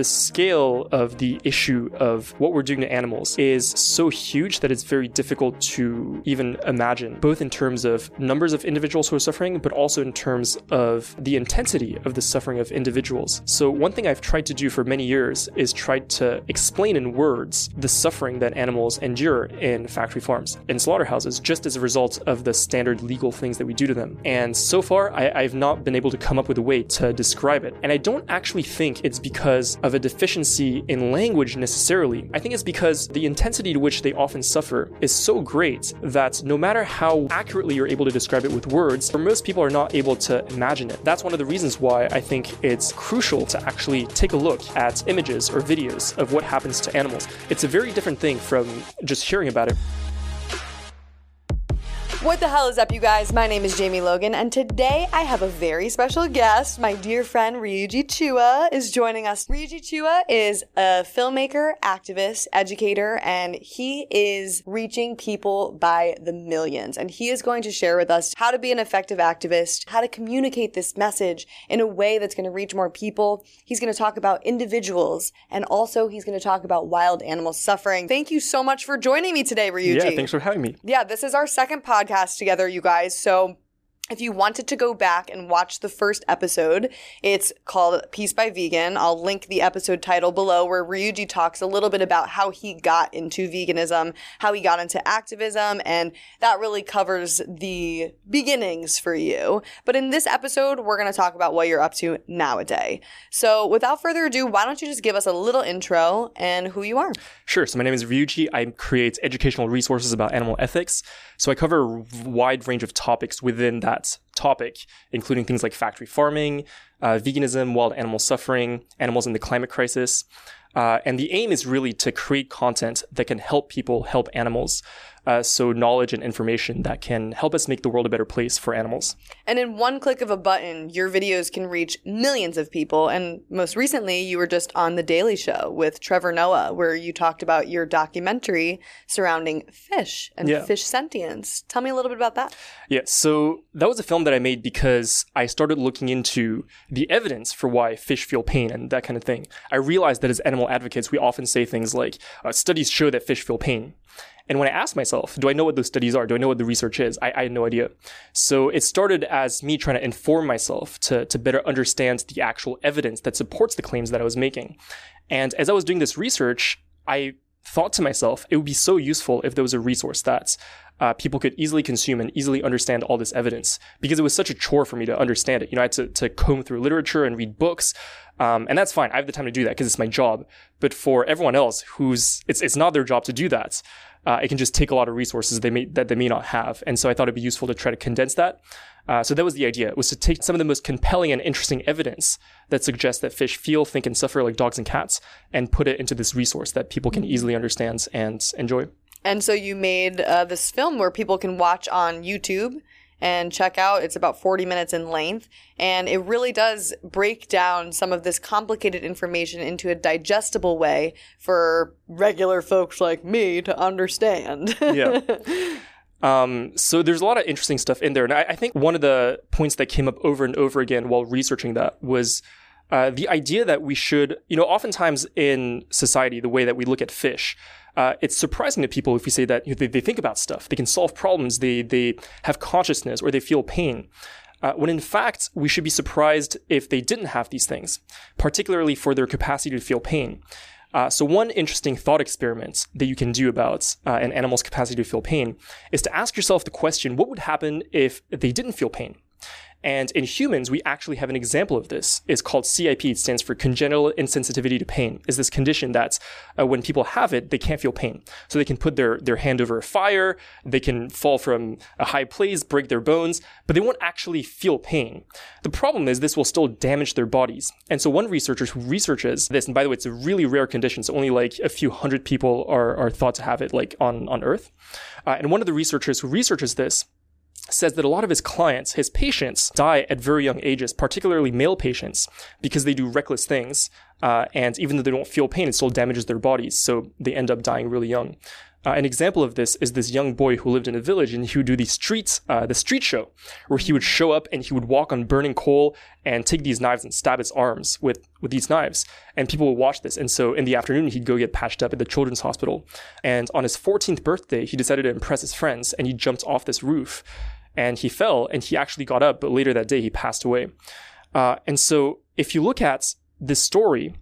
the scale of the issue of what we're doing to animals is so huge that it's very difficult to even imagine, both in terms of numbers of individuals who are suffering, but also in terms of the intensity of the suffering of individuals. So, one thing I've tried to do for many years is try to explain in words the suffering that animals endure in factory farms and slaughterhouses just as a result of the standard legal things that we do to them. And so far, I, I've not been able to come up with a way to describe it. And I don't actually think it's because of a deficiency in language necessarily. I think it's because the intensity to which they often suffer is so great that no matter how accurately you're able to describe it with words, for most people are not able to imagine it. That's one of the reasons why I think it's crucial to actually take a look at images or videos of what happens to animals. It's a very different thing from just hearing about it. What the hell is up, you guys? My name is Jamie Logan, and today I have a very special guest. My dear friend Ryuji Chua is joining us. Ryuji Chua is a filmmaker, activist, educator, and he is reaching people by the millions. And he is going to share with us how to be an effective activist, how to communicate this message in a way that's going to reach more people. He's going to talk about individuals, and also he's going to talk about wild animal suffering. Thank you so much for joining me today, Ryuji. Yeah, thanks for having me. Yeah, this is our second podcast together, you guys. So if you wanted to go back and watch the first episode, it's called Peace by Vegan. I'll link the episode title below where Ryuji talks a little bit about how he got into veganism, how he got into activism, and that really covers the beginnings for you. But in this episode, we're going to talk about what you're up to nowadays. So without further ado, why don't you just give us a little intro and who you are? Sure. So my name is Ryuji. I create educational resources about animal ethics. So I cover a wide range of topics within that topic, including things like factory farming, uh, veganism, wild animal suffering, animals in the climate crisis. Uh, and the aim is really to create content that can help people help animals. Uh, so knowledge and information that can help us make the world a better place for animals. And in one click of a button, your videos can reach millions of people. And most recently, you were just on The Daily Show with Trevor Noah, where you talked about your documentary surrounding fish and Yeah. fish sentience. Tell me a little bit about that. Yeah, so that was a film that I made because I started looking into the evidence for why fish feel pain and that kind of thing. I realized that as animal advocates, we often say things like, uh, studies show that fish feel pain. And when I asked myself, do I know what those studies are? Do I know what the research is? I, I had no idea. So it started as me trying to inform myself to, to better understand the actual evidence that supports the claims that I was making. And as I was doing this research, I thought to myself, it would be so useful if there was a resource that uh, people could easily consume and easily understand all this evidence because it was such a chore for me to understand it. You know, I had to, to comb through literature and read books. Um, and that's fine. I have the time to do that because it's my job. But for everyone else who's, it's, it's not their job to do that. Uh, it can just take a lot of resources they may, that they may not have. And so I thought it'd be useful to try to condense that. Uh, so that was the idea, was to take some of the most compelling and interesting evidence that suggests that fish feel, think, and suffer like dogs and cats and put it into this resource that people can easily understand and enjoy. And so you made uh, this film where people can watch on YouTube and check out. It's about 40 minutes in length. And it really does break down some of this complicated information into a digestible way for regular folks like me to understand. Yeah. Um, so there's a lot of interesting stuff in there. And I, I think one of the points that came up over and over again while researching that was uh, the idea that we should, you know, oftentimes in society, the way that we look at fish, uh, it's surprising to people if we say that you know, they, they think about stuff, they can solve problems, they they have consciousness, or they feel pain. Uh, when in fact, we should be surprised if they didn't have these things, particularly for their capacity to feel pain. Uh, so one interesting thought experiment that you can do about uh, an animal's capacity to feel pain is to ask yourself the question, what would happen if they didn't feel pain? And in humans, we actually have an example of this. It's called CIP. It stands for congenital insensitivity to pain. Is this condition that uh, when people have it, they can't feel pain. So they can put their, their hand over a fire, they can fall from a high place, break their bones, but they won't actually feel pain. The problem is this will still damage their bodies. And so one researcher who researches this, and by the way, it's a really rare condition, so only like a few hundred people are, are thought to have it like on, on Earth. Uh, and one of the researchers who researches this says that a lot of his clients, his patients, die at very young ages, particularly male patients, because they do reckless things. Uh, and even though they don't feel pain, it still damages their bodies. So they end up dying really young. Uh, an example of this is this young boy who lived in a village and he would do the streets, uh, the street show, where he would show up and he would walk on burning coal and take these knives and stab his arms with, with these knives. And people would watch this. And so in the afternoon, he'd go get patched up at the children's hospital. And on his 14th birthday, he decided to impress his friends and he jumped off this roof and he fell and he actually got up, but later that day he passed away. Uh, and so if you look at this story,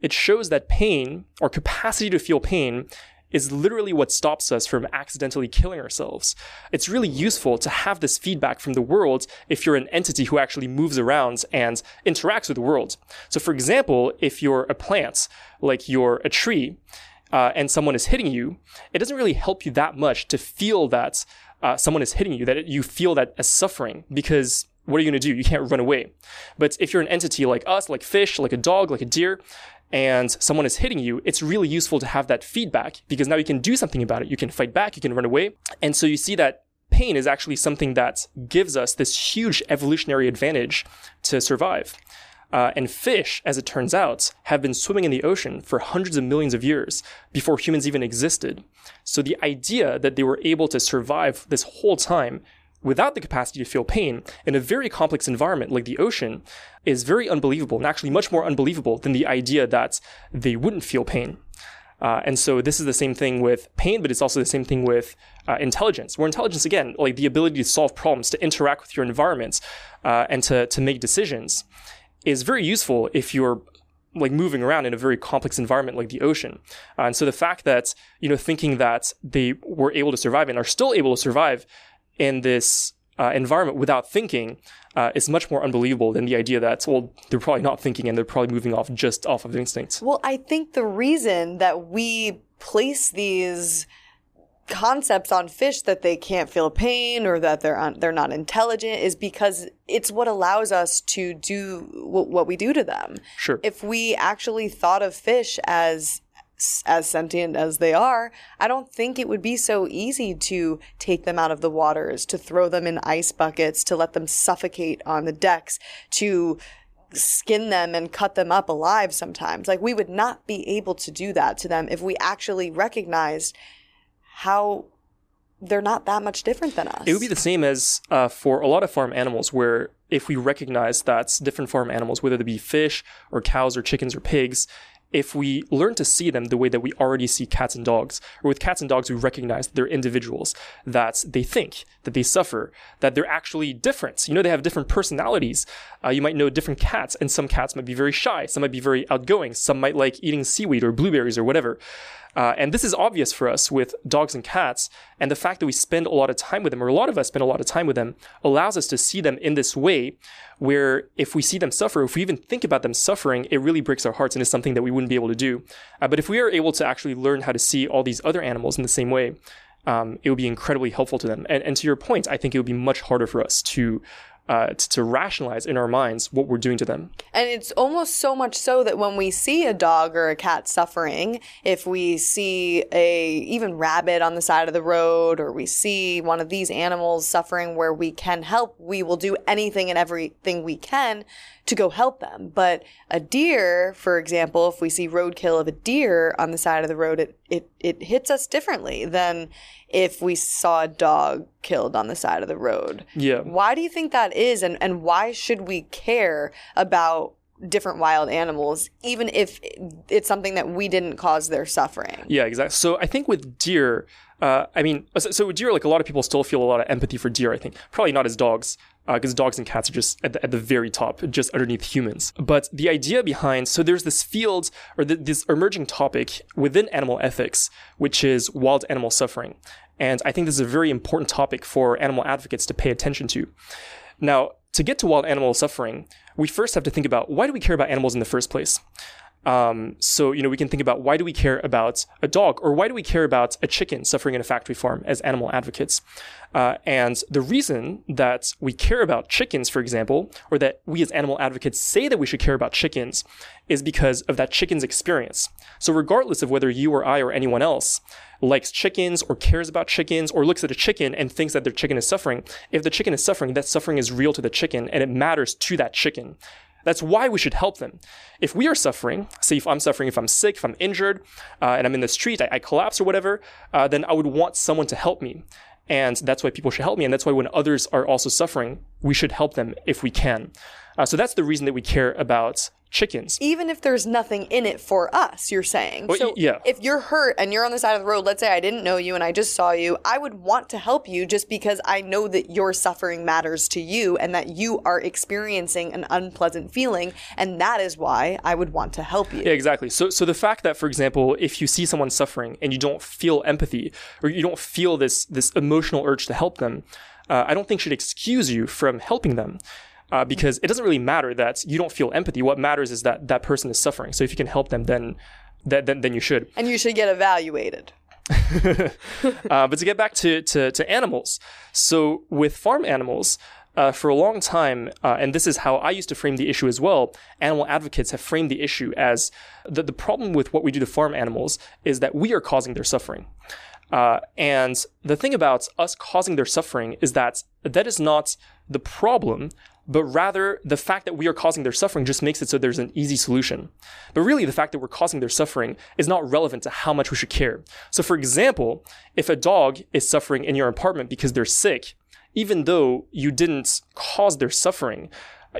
it shows that pain or capacity to feel pain is literally what stops us from accidentally killing ourselves. It's really useful to have this feedback from the world if you're an entity who actually moves around and interacts with the world. So, for example, if you're a plant, like you're a tree, uh, and someone is hitting you, it doesn't really help you that much to feel that uh, someone is hitting you, that you feel that as suffering because what are you going to do? You can't run away. But if you're an entity like us, like fish, like a dog, like a deer, and someone is hitting you, it's really useful to have that feedback because now you can do something about it. You can fight back, you can run away. And so you see that pain is actually something that gives us this huge evolutionary advantage to survive. Uh, and fish, as it turns out, have been swimming in the ocean for hundreds of millions of years before humans even existed. So the idea that they were able to survive this whole time without the capacity to feel pain in a very complex environment like the ocean is very unbelievable and actually much more unbelievable than the idea that they wouldn't feel pain. Uh, and so this is the same thing with pain, but it's also the same thing with uh, intelligence. Where intelligence, again, like the ability to solve problems, to interact with your environment, uh, and to to make decisions, is very useful if you're like moving around in a very complex environment like the ocean. Uh, and so the fact that you know thinking that they were able to survive and are still able to survive in this uh, environment without thinking uh, is much more unbelievable than the idea that well they're probably not thinking and they're probably moving off just off of instinct. Well, I think the reason that we place these concepts on fish that they can't feel pain or that they're un- they're not intelligent is because it's what allows us to do w- what we do to them. Sure. If we actually thought of fish as as sentient as they are, I don't think it would be so easy to take them out of the waters, to throw them in ice buckets, to let them suffocate on the decks, to skin them and cut them up alive sometimes. Like, we would not be able to do that to them if we actually recognized how they're not that much different than us. It would be the same as uh, for a lot of farm animals, where if we recognize that different farm animals, whether they be fish or cows or chickens or pigs, if we learn to see them the way that we already see cats and dogs, or with cats and dogs, we recognize that they're individuals, that they think, that they suffer, that they're actually different. You know, they have different personalities. Uh, you might know different cats, and some cats might be very shy, some might be very outgoing, some might like eating seaweed or blueberries or whatever. Uh, and this is obvious for us with dogs and cats. And the fact that we spend a lot of time with them, or a lot of us spend a lot of time with them, allows us to see them in this way where if we see them suffer, if we even think about them suffering, it really breaks our hearts and is something that we wouldn't be able to do. Uh, but if we are able to actually learn how to see all these other animals in the same way, um, it would be incredibly helpful to them. And, and to your point, I think it would be much harder for us to uh, to, to, rationalize in our minds what we're doing to them. And it's almost so much so that when we see a dog or a cat suffering, if we see a even rabbit on the side of the road or we see one of these animals suffering where we can help, we will do anything and everything we can to go help them. But a deer, for example, if we see roadkill of a deer on the side of the road, it, it, it hits us differently than if we saw a dog killed on the side of the road. Yeah. Why do you think that is? And, and why should we care about different wild animals, even if it's something that we didn't cause their suffering? Yeah, exactly. So I think with deer, uh, I mean, so, so deer, like a lot of people still feel a lot of empathy for deer, I think. Probably not as dogs, because uh, dogs and cats are just at the, at the, very top, just underneath humans. But the idea behind, so there's this field or the, this emerging topic within animal ethics, which is wild animal suffering. And I think this is a very important topic for animal advocates to pay attention to. Now, to get to wild animal suffering, we first have to think about why do we care about animals in the first place? Um, so, you know, we can think about why do we care about a dog or why do we care about a chicken suffering in a factory farm as animal advocates? Uh, and the reason that we care about chickens, for example, or that we as animal advocates say that we should care about chickens is because of that chicken's experience. So, regardless of whether you or I or anyone else likes chickens or cares about chickens or looks at a chicken and thinks that their chicken is suffering, if the chicken is suffering, that suffering is real to the chicken and it matters to that chicken. That's why we should help them. If we are suffering, say if I'm suffering, if I'm sick, if I'm injured, uh, and I'm in the street, I, I collapse or whatever, uh, then I would want someone to help me. And that's why people should help me. And that's why when others are also suffering, we should help them if we can. Uh, so that's the reason that we care about chickens. Even if there's nothing in it for us, you're saying. Well, so yeah. if you're hurt and you're on the side of the road, let's say I didn't know you and I just saw you, I would want to help you just because I know that your suffering matters to you and that you are experiencing an unpleasant feeling. And that is why I would want to help you. Yeah, exactly. So, so the fact that, for example, if you see someone suffering and you don't feel empathy or you don't feel this this emotional urge to help them, uh, I don't think should excuse you from helping them. Uh, because it doesn't really matter that you don't feel empathy. What matters is that that person is suffering. So if you can help them, then then, then, then you should. And you should get evaluated. Uh, but to get back to, to, to animals, so with farm animals, uh, for a long time, uh, and this is how I used to frame the issue as well, animal advocates have framed the issue as the, the problem with what we do to farm animals is that we are causing their suffering. Uh, and the thing about us causing their suffering is that that is not the problem, but rather the fact that we are causing their suffering just makes it so there's an easy solution. But really, the fact that we're causing their suffering is not relevant to how much we should care. So, for example, if a dog is suffering in your apartment because they're sick, even though you didn't cause their suffering,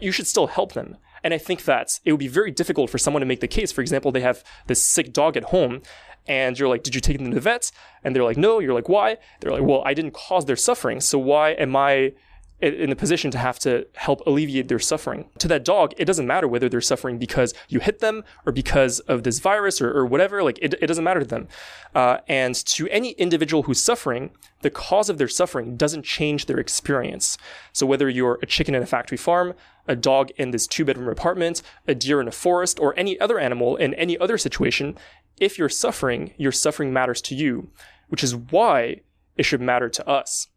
you should still help them. And I think that it would be very difficult for someone to make the case. For example, they have this sick dog at home, and you're like, Did you take them to the vet? And they're like, No. You're like, Why? They're like, Well, I didn't cause their suffering. So why am I in the position to have to help alleviate their suffering. To that dog, it doesn't matter whether they're suffering because you hit them or because of this virus or, or whatever. Like it, it doesn't matter to them. Uh, and to any individual who's suffering, the cause of their suffering doesn't change their experience. So whether you're a chicken in a factory farm, a dog in this two bedroom apartment, a deer in a forest, or any other animal in any other situation, if you're suffering, your suffering matters to you, which is why it should matter to us.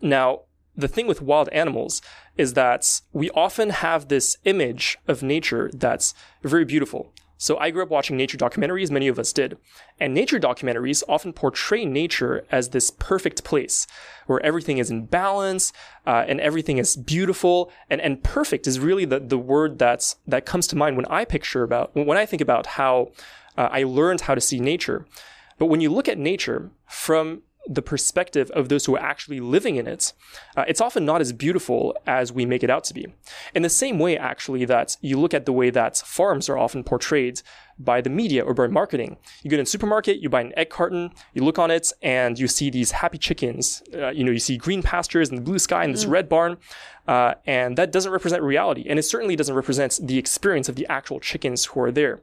Now, the thing with wild animals is that we often have this image of nature that's very beautiful. So I grew up watching nature documentaries, many of us did. And nature documentaries often portray nature as this perfect place where everything is in balance uh, and everything is beautiful. And, and perfect is really the, the word that's, that comes to mind when I picture about, when I think about how uh, I learned how to see nature. But when you look at nature from the perspective of those who are actually living in it, uh, it's often not as beautiful as we make it out to be. In the same way, actually, that you look at the way that farms are often portrayed by the media or by marketing. You go to a supermarket, you buy an egg carton, you look on it, and you see these happy chickens. Uh, you know, you see green pastures and the blue sky and this mm. red barn, uh, and that doesn't represent reality, and it certainly doesn't represent the experience of the actual chickens who are there.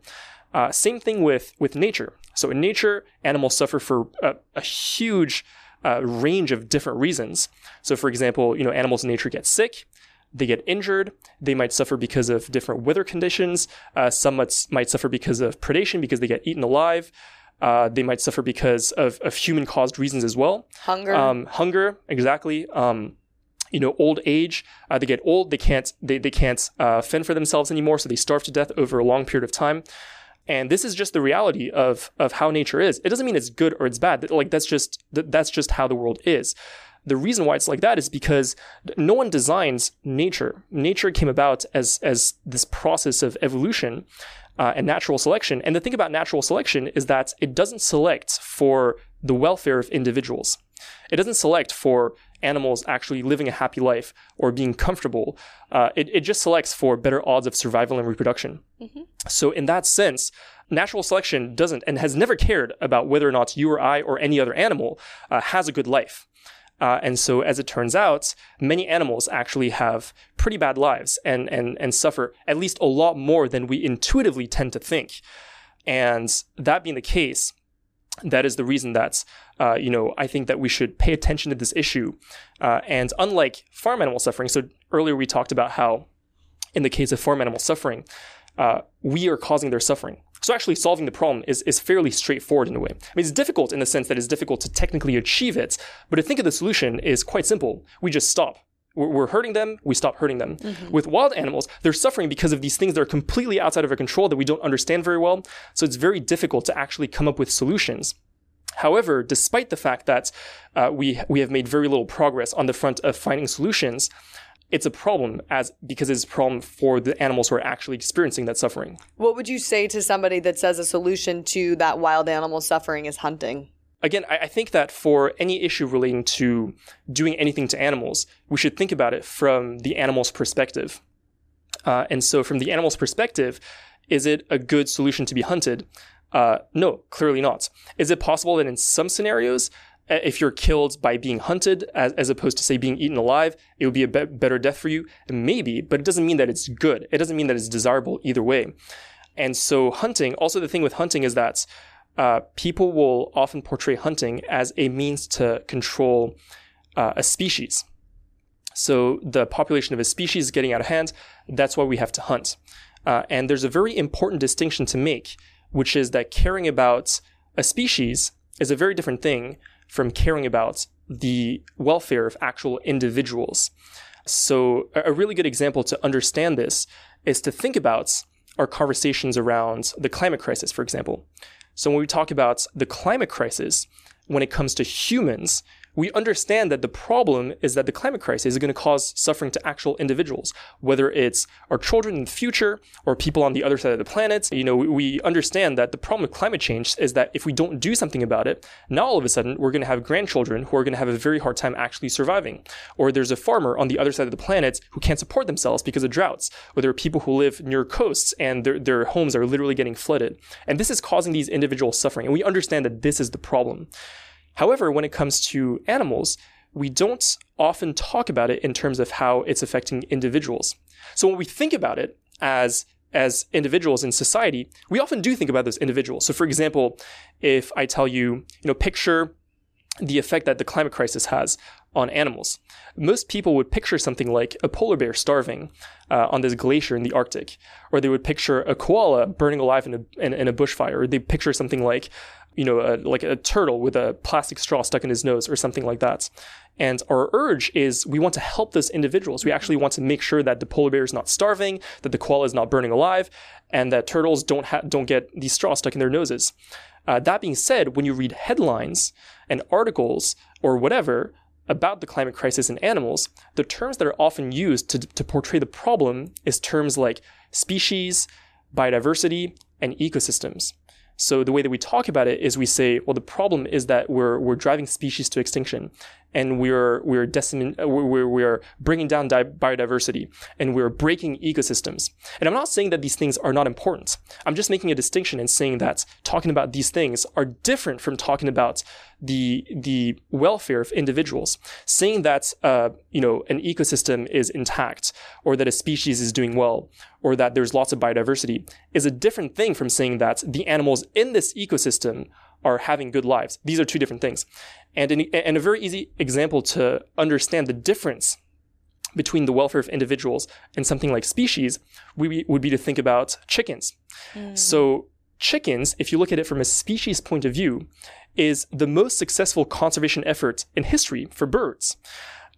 Uh, same thing with with nature. So in nature, animals suffer for a, a huge uh, range of different reasons. So for example, you know, animals in nature get sick, they get injured, they might suffer because of different weather conditions. Uh, some might, might suffer because of predation, because they get eaten alive. Uh, they might suffer because of, of human caused reasons as well. Hunger. Um, hunger, exactly. Um, you know, old age. Uh, they get old. They can't. They, they can't uh, fend for themselves anymore, so they starve to death over a long period of time. And this is just the reality of, of how nature is. It doesn't mean it's good or it's bad. Like that's just, that's just how the world is. The reason why it's like that is because no one designs nature. Nature came about as, as this process of evolution uh, and natural selection. And the thing about natural selection is that it doesn't select for the welfare of individuals. It doesn't select for animals actually living a happy life or being comfortable. Uh, it, it just selects for better odds of survival and reproduction. Mm-hmm. So, in that sense, natural selection doesn't and has never cared about whether or not you or I or any other animal uh, has a good life. Uh, and so, as it turns out, many animals actually have pretty bad lives and, and, and suffer at least a lot more than we intuitively tend to think. And that being the case, that is the reason that uh, you know I think that we should pay attention to this issue. Uh, and unlike farm animal suffering, so earlier we talked about how in the case of farm animal suffering, uh, we are causing their suffering. So actually solving the problem is, is fairly straightforward in a way. I mean, it's difficult in the sense that it's difficult to technically achieve it, but to think of the solution is quite simple. We just stop we're hurting them, we stop hurting them. Mm-hmm. With wild animals, they're suffering because of these things that are completely outside of our control that we don't understand very well. So it's very difficult to actually come up with solutions. However, despite the fact that uh, we we have made very little progress on the front of finding solutions, it's a problem as because it's a problem for the animals who are actually experiencing that suffering. What would you say to somebody that says a solution to that wild animal suffering is hunting? Again, I, I think that for any issue relating to doing anything to animals, we should think about it from the animal's perspective. Uh, and so, from the animal's perspective, is it a good solution to be hunted? Uh, no, clearly not. Is it possible that in some scenarios, if you're killed by being hunted as, as opposed to say being eaten alive, it would be a be- better death for you. Maybe, but it doesn't mean that it's good. It doesn't mean that it's desirable either way. And so hunting, also the thing with hunting is that uh, people will often portray hunting as a means to control uh, a species. So the population of a species is getting out of hand. That's why we have to hunt. Uh, and there's a very important distinction to make, which is that caring about a species is a very different thing from caring about the welfare of actual individuals. So, a really good example to understand this is to think about our conversations around the climate crisis, for example. So, when we talk about the climate crisis, when it comes to humans, we understand that the problem is that the climate crisis is going to cause suffering to actual individuals, whether it's our children in the future or people on the other side of the planet. You know, we understand that the problem with climate change is that if we don't do something about it, now all of a sudden we're going to have grandchildren who are going to have a very hard time actually surviving. Or there's a farmer on the other side of the planet who can't support themselves because of droughts. Or there are people who live near coasts and their, their homes are literally getting flooded. And this is causing these individuals suffering. And we understand that this is the problem. However, when it comes to animals, we don't often talk about it in terms of how it's affecting individuals. So when we think about it as as individuals in society, we often do think about those individuals. So for example, if I tell you, you know, picture the effect that the climate crisis has on animals. Most people would picture something like a polar bear starving uh, on this glacier in the Arctic, or they would picture a koala burning alive in a, in, in a bushfire, or they picture something like you know, a, like a turtle with a plastic straw stuck in his nose or something like that. And our urge is we want to help those individuals. We actually want to make sure that the polar bear is not starving, that the koala is not burning alive, and that turtles don't ha- don't get these straws stuck in their noses. Uh, that being said, when you read headlines and articles or whatever about the climate crisis in animals, the terms that are often used to, to portray the problem is terms like species, biodiversity, and ecosystems. So the way that we talk about it is we say, well, the problem is that we're we're driving species to extinction, and we're we're decimating, uh, we're we're bringing down di- biodiversity, and we're breaking ecosystems. And I'm not saying that these things are not important. I'm just making a distinction and saying that talking about these things are different from talking about the the welfare of individuals. Saying that uh, you know an ecosystem is intact, or that a species is doing well, or that there's lots of biodiversity, is a different thing from saying that the animals in this ecosystem are having good lives. These are two different things. And, in, and a very easy example to understand the difference between the welfare of individuals and something like species would be to think about chickens. Mm. So, chickens, if you look at it from a species point of view, is the most successful conservation effort in history for birds.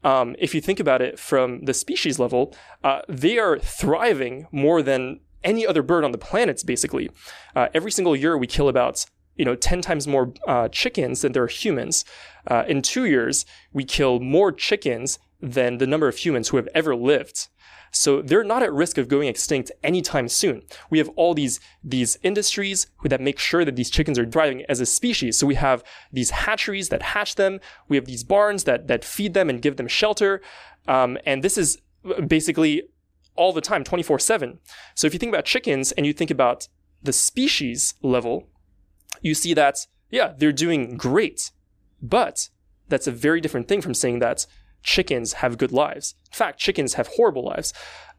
Um, if you think about it from the species level, uh, they are thriving more than any other bird on the planet, basically. Uh, every single year, we kill about you know 10 times more uh, chickens than there are humans. Uh, in two years, we kill more chickens than the number of humans who have ever lived. So they're not at risk of going extinct anytime soon. We have all these, these industries that make sure that these chickens are thriving as a species. So we have these hatcheries that hatch them. We have these barns that, that feed them and give them shelter. Um, and this is basically all the time, 24 7. So if you think about chickens and you think about the species level, you see that, yeah, they're doing great. But that's a very different thing from saying that chickens have good lives. In fact, chickens have horrible lives.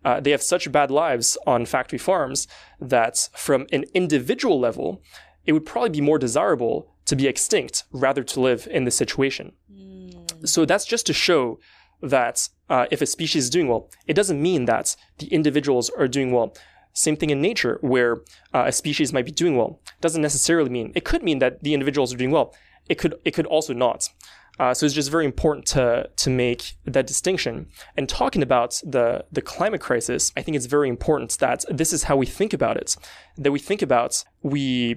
Uh, they have such bad lives on factory farms that from an individual level, it would probably be more desirable to be extinct rather to live in this situation. Mm. So that's just to show that uh, if a species is doing well, it doesn't mean that the individuals are doing well. Same thing in nature, where uh, a species might be doing well. Doesn't necessarily mean it could mean that the individuals are doing well. It could it could also not. Uh, so it's just very important to to make that distinction. And talking about the the climate crisis, I think it's very important that this is how we think about it. That we think about we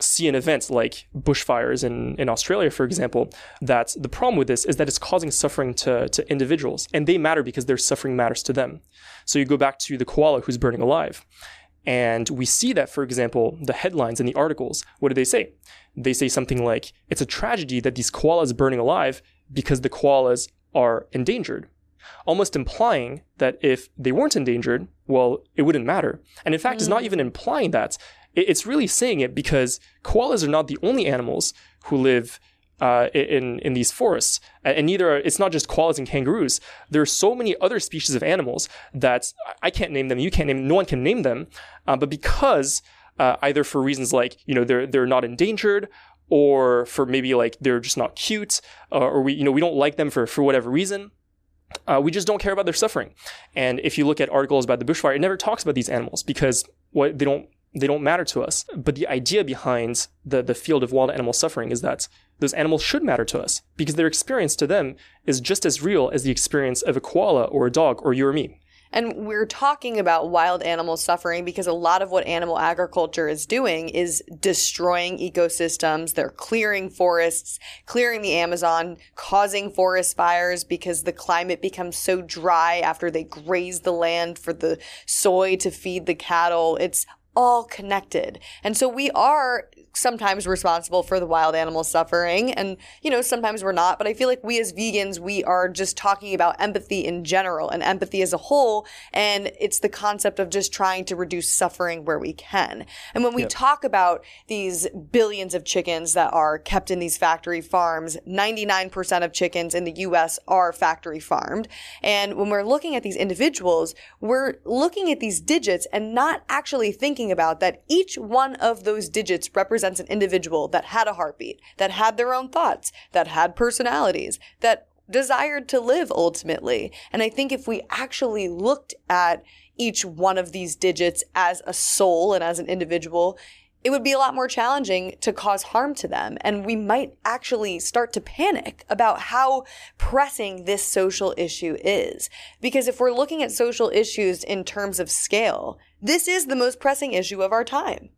see an event like bushfires in, in Australia, for example, that the problem with this is that it's causing suffering to, to individuals, and they matter because their suffering matters to them. So you go back to the koala who's burning alive. And we see that, for example, the headlines and the articles, what do they say? They say something like, it's a tragedy that these koalas are burning alive because the koalas are endangered. Almost implying that if they weren't endangered, well, it wouldn't matter. And in fact, mm. it's not even implying that. It's really saying it because koalas are not the only animals who live uh, in in these forests, and neither are, it's not just koalas and kangaroos. There are so many other species of animals that I can't name them. You can't name. No one can name them, uh, but because uh, either for reasons like you know they're they're not endangered, or for maybe like they're just not cute, uh, or we you know we don't like them for for whatever reason. Uh, we just don't care about their suffering. And if you look at articles about the bushfire, it never talks about these animals because what they don't they don't matter to us. But the idea behind the, the field of wild animal suffering is that those animals should matter to us because their experience to them is just as real as the experience of a koala or a dog or you or me. And we're talking about wild animal suffering because a lot of what animal agriculture is doing is destroying ecosystems. They're clearing forests, clearing the Amazon, causing forest fires because the climate becomes so dry after they graze the land for the soy to feed the cattle. It's all connected. And so we are sometimes responsible for the wild animal suffering and you know sometimes we're not but i feel like we as vegans we are just talking about empathy in general and empathy as a whole. And it's the concept of just trying to reduce suffering where we can. And when we yep. talk about these billions of chickens that are kept in these factory farms 99% of chickens in the US are factory farmed. And when we're looking at these individuals we're looking at these digits and not actually thinking about that each one of those digits represents represents an individual that had a heartbeat, that had their own thoughts, that had personalities, that desired to live ultimately. And I think if we actually looked at each one of these digits as a soul and as an individual, it would be a lot more challenging to cause harm to them. And we might actually start to panic about how pressing this social issue is. Because if we're looking at social issues in terms of scale, this is the most pressing issue of our time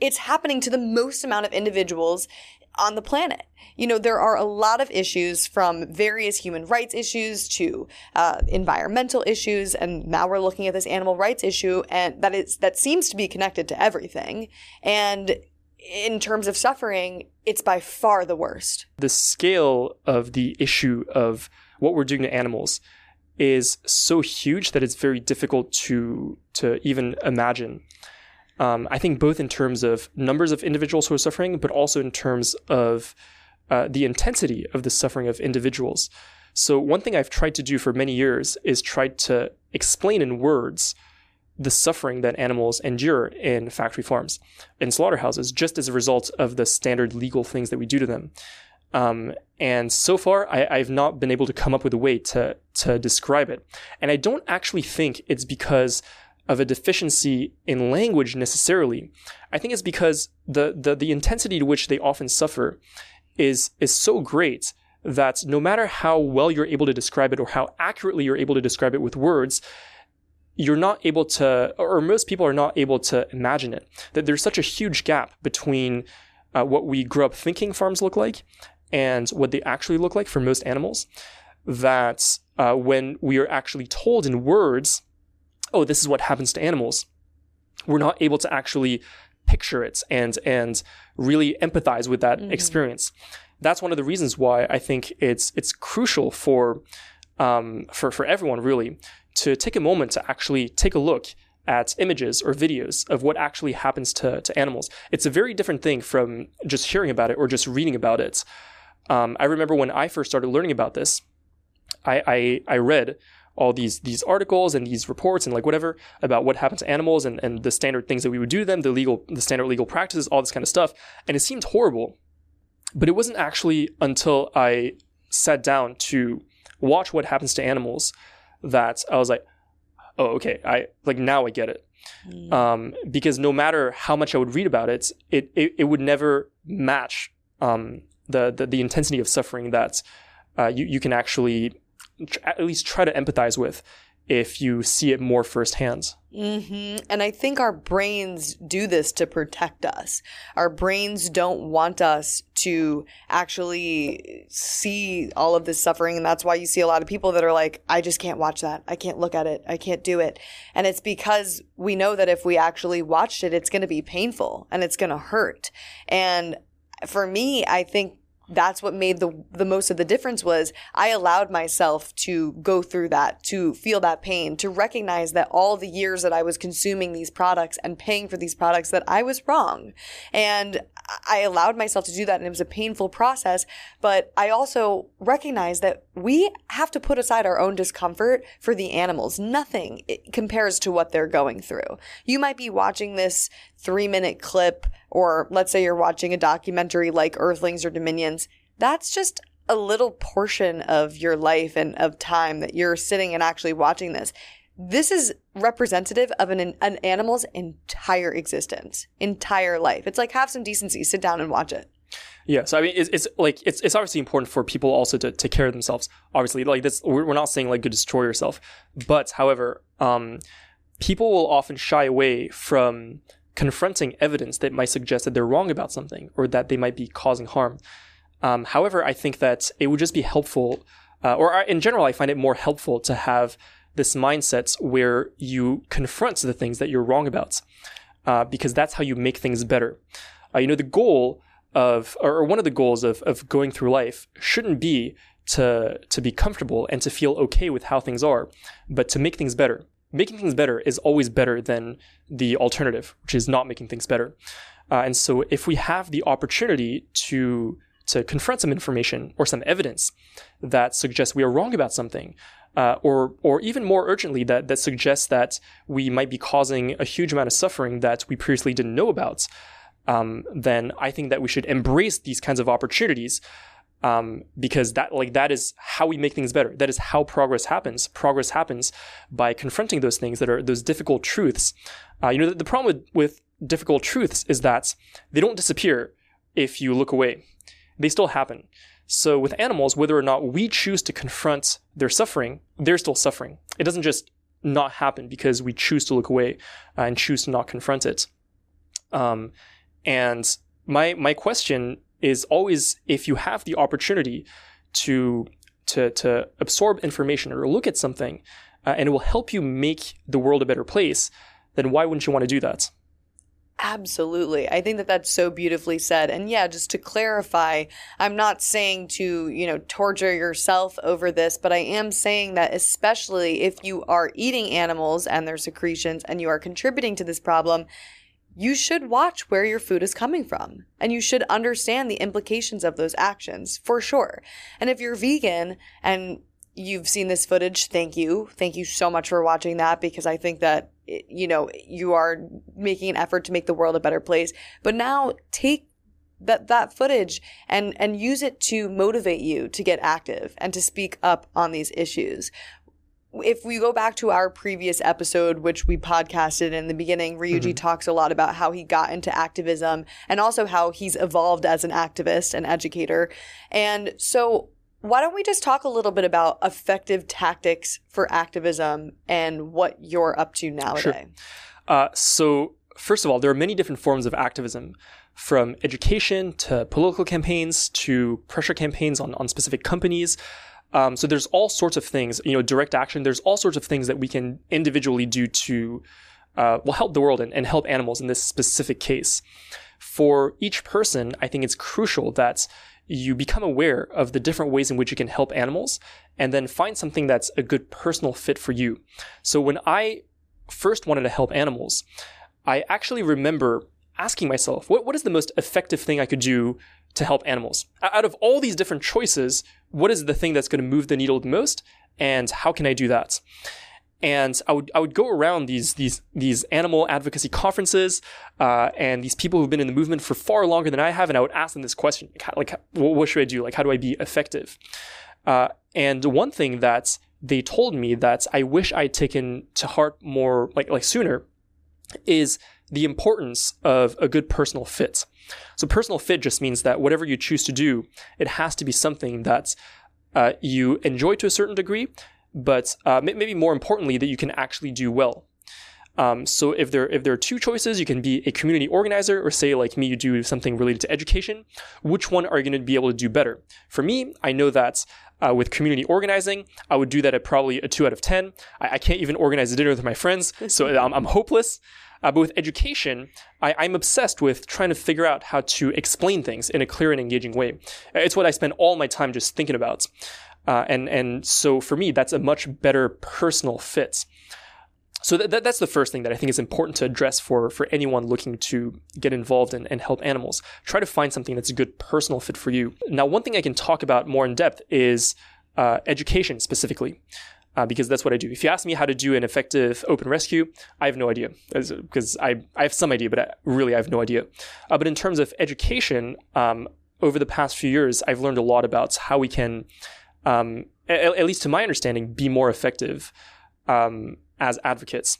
it's happening to the most amount of individuals on the planet. You know, there are a lot of issues from various human rights issues to uh, environmental issues, and now we're looking at this animal rights issue, and that is that seems to be connected to everything. And in terms of suffering, it's by far the worst. The scale of the issue of what we're doing to animals is so huge that it's very difficult to to even imagine. Um, I think both in terms of numbers of individuals who are suffering, but also in terms of uh, the intensity of the suffering of individuals. So one thing I've tried to do for many years is try to explain in words the suffering that animals endure in factory farms, in slaughterhouses, just as a result of the standard legal things that we do to them. Um, and so far, I, have not been able to come up with a way to to describe it. And I don't actually think it's because of a deficiency in language necessarily. I think it's because the, the, the intensity to which they often suffer is, is so great that no matter how well you're able to describe it or how accurately you're able to describe it with words, you're not able to, or most people are not able to imagine it. That there's such a huge gap between uh, what we grew up thinking farms look like and what they actually look like for most animals. That uh, when we are actually told in words oh, this is what happens to animals, we're not able to actually picture it and and really empathize with that mm-hmm. experience. That's one of the reasons why I think it's it's crucial for um, for for everyone really to take a moment to actually take a look at images or videos of what actually happens to, to animals. It's a very different thing from just hearing about it or just reading about it. Um, I remember when I first started learning about this, I, I, I read all these these articles and these reports and like whatever about what happened to animals and, and the standard things that we would do to them, the legal the standard legal practices, all this kind of stuff. And it seemed horrible. But it wasn't actually until I sat down to watch what happens to animals that I was like, oh, okay, I like now I get it. Mm. Um, because no matter how much I would read about it, it it, it would never match um, the, the, the intensity of suffering that uh, you you can actually at least try to empathize with if you see it more firsthand. Mm-hmm. And I think our brains do this to protect us. Our brains don't want us to actually see all of this suffering. And that's why you see a lot of people that are like, I just can't watch that. I can't look at it. I can't do it. And it's because we know that if we actually watched it, it's going to be painful and it's going to hurt. And for me, I think that's what made the the most of the difference was I allowed myself to go through that, to feel that pain, to recognize that all the years that I was consuming these products and paying for these products that I was wrong. And I allowed myself to do that and it was a painful process, but I also recognized that we have to put aside our own discomfort for the animals. Nothing compares to what they're going through. You might be watching this 3-minute clip or let's say you're watching a documentary like Earthlings or Dominions, that's just a little portion of your life and of time that you're sitting and actually watching this. This is representative of an, an animal's entire existence, entire life. It's like have some decency, sit down and watch it. Yeah, so I mean, it's, it's like it's, it's obviously important for people also to take care of themselves. Obviously, like this, we're not saying like go destroy yourself, but however, um, people will often shy away from confronting evidence that might suggest that they're wrong about something or that they might be causing harm. Um, however, I think that it would just be helpful, uh, or in general, I find it more helpful to have this mindset where you confront the things that you're wrong about, uh, because that's how you make things better. Uh, you know, the goal of, or one of the goals of, of going through life shouldn't be to, to be comfortable and to feel okay with how things are, but to make things better making things better is always better than the alternative, which is not making things better. Uh, and so if we have the opportunity to to confront some information or some evidence that suggests we are wrong about something, uh, or or even more urgently that that suggests that we might be causing a huge amount of suffering that we previously didn't know about, um, then I think that we should embrace these kinds of opportunities um, because that like that is how we make things better. That is how progress happens. Progress happens by confronting those things that are those difficult truths. Uh, you know, the, the problem with, with difficult truths is that they don't disappear if you look away. They still happen. So with animals, whether or not we choose to confront their suffering, they're still suffering. It doesn't just not happen because we choose to look away uh, and choose to not confront it. Um, and my my question is always if you have the opportunity to to to absorb information or look at something, uh, and it will help you make the world a better place, then why wouldn't you want to do that? Absolutely. I think that that's so beautifully said. And yeah, just to clarify, I'm not saying to, you know, torture yourself over this, but I am saying that especially if you are eating animals and their secretions and you are contributing to this problem, you should watch where your food is coming from and you should understand the implications of those actions for sure. And if you're vegan and you've seen this footage, thank you. Thank you so much for watching that because I think that, you know, you are making an effort to make the world a better place. But now take that that footage and and use it to motivate you to get active and to speak up on these issues if we go back to our previous episode, which we podcasted in the beginning, Ryuji mm-hmm. talks a lot about how he got into activism and also how he's evolved as an activist and educator. And so, why don't we just talk a little bit about effective tactics for activism and what you're up to nowadays? Sure. Uh, so, first of all, there are many different forms of activism from education to political campaigns to pressure campaigns on, on specific companies. Um, so there's all sorts of things, you know, direct action. There's all sorts of things that we can individually do to, uh, well, help the world and, and help animals in this specific case. For each person, I think it's crucial that you become aware of the different ways in which you can help animals and then find something that's a good personal fit for you. So when I first wanted to help animals, I actually remember asking myself, what, what is the most effective thing I could do to help animals? Out of all these different choices, what is the thing that's going to move the needle the most? And how can I do that? And I would I would go around these these these animal advocacy conferences, uh, and these people who've been in the movement for far longer than I have, and I would ask them this question: like, what should I do? Like, how do I be effective? Uh, and one thing that they told me that I wish I'd taken to heart more like like sooner is the importance of a good personal fit. So personal fit just means that whatever you choose to do, it has to be something that uh, you enjoy to a certain degree, but uh, maybe more importantly, that you can actually do well. Um, so if there if there are two choices, you can be a community organizer, or say like me, you do something related to education. Which one are you going to be able to do better? For me, I know that uh, with community organizing, I would do that at probably a two out of ten. I, I can't even organize a dinner with my friends, so I'm, I'm hopeless. Uh, but with education, I, am obsessed with trying to figure out how to explain things in a clear and engaging way. It's what I spend all my time just thinking about. Uh, and, and so for me, that's a much better personal fit. So th- that's the first thing that I think is important to address for, for anyone looking to get involved in, and help animals. Try to find something that's a good personal fit for you. Now, one thing I can talk about more in depth is uh, education specifically. Uh, because that's what I do. If you ask me how to do an effective open rescue, I have no idea because I, I have some idea, but I, really I have no idea. Uh, but in terms of education, um, over the past few years, I've learned a lot about how we can, um, at, at, least to my understanding, be more effective um, as advocates.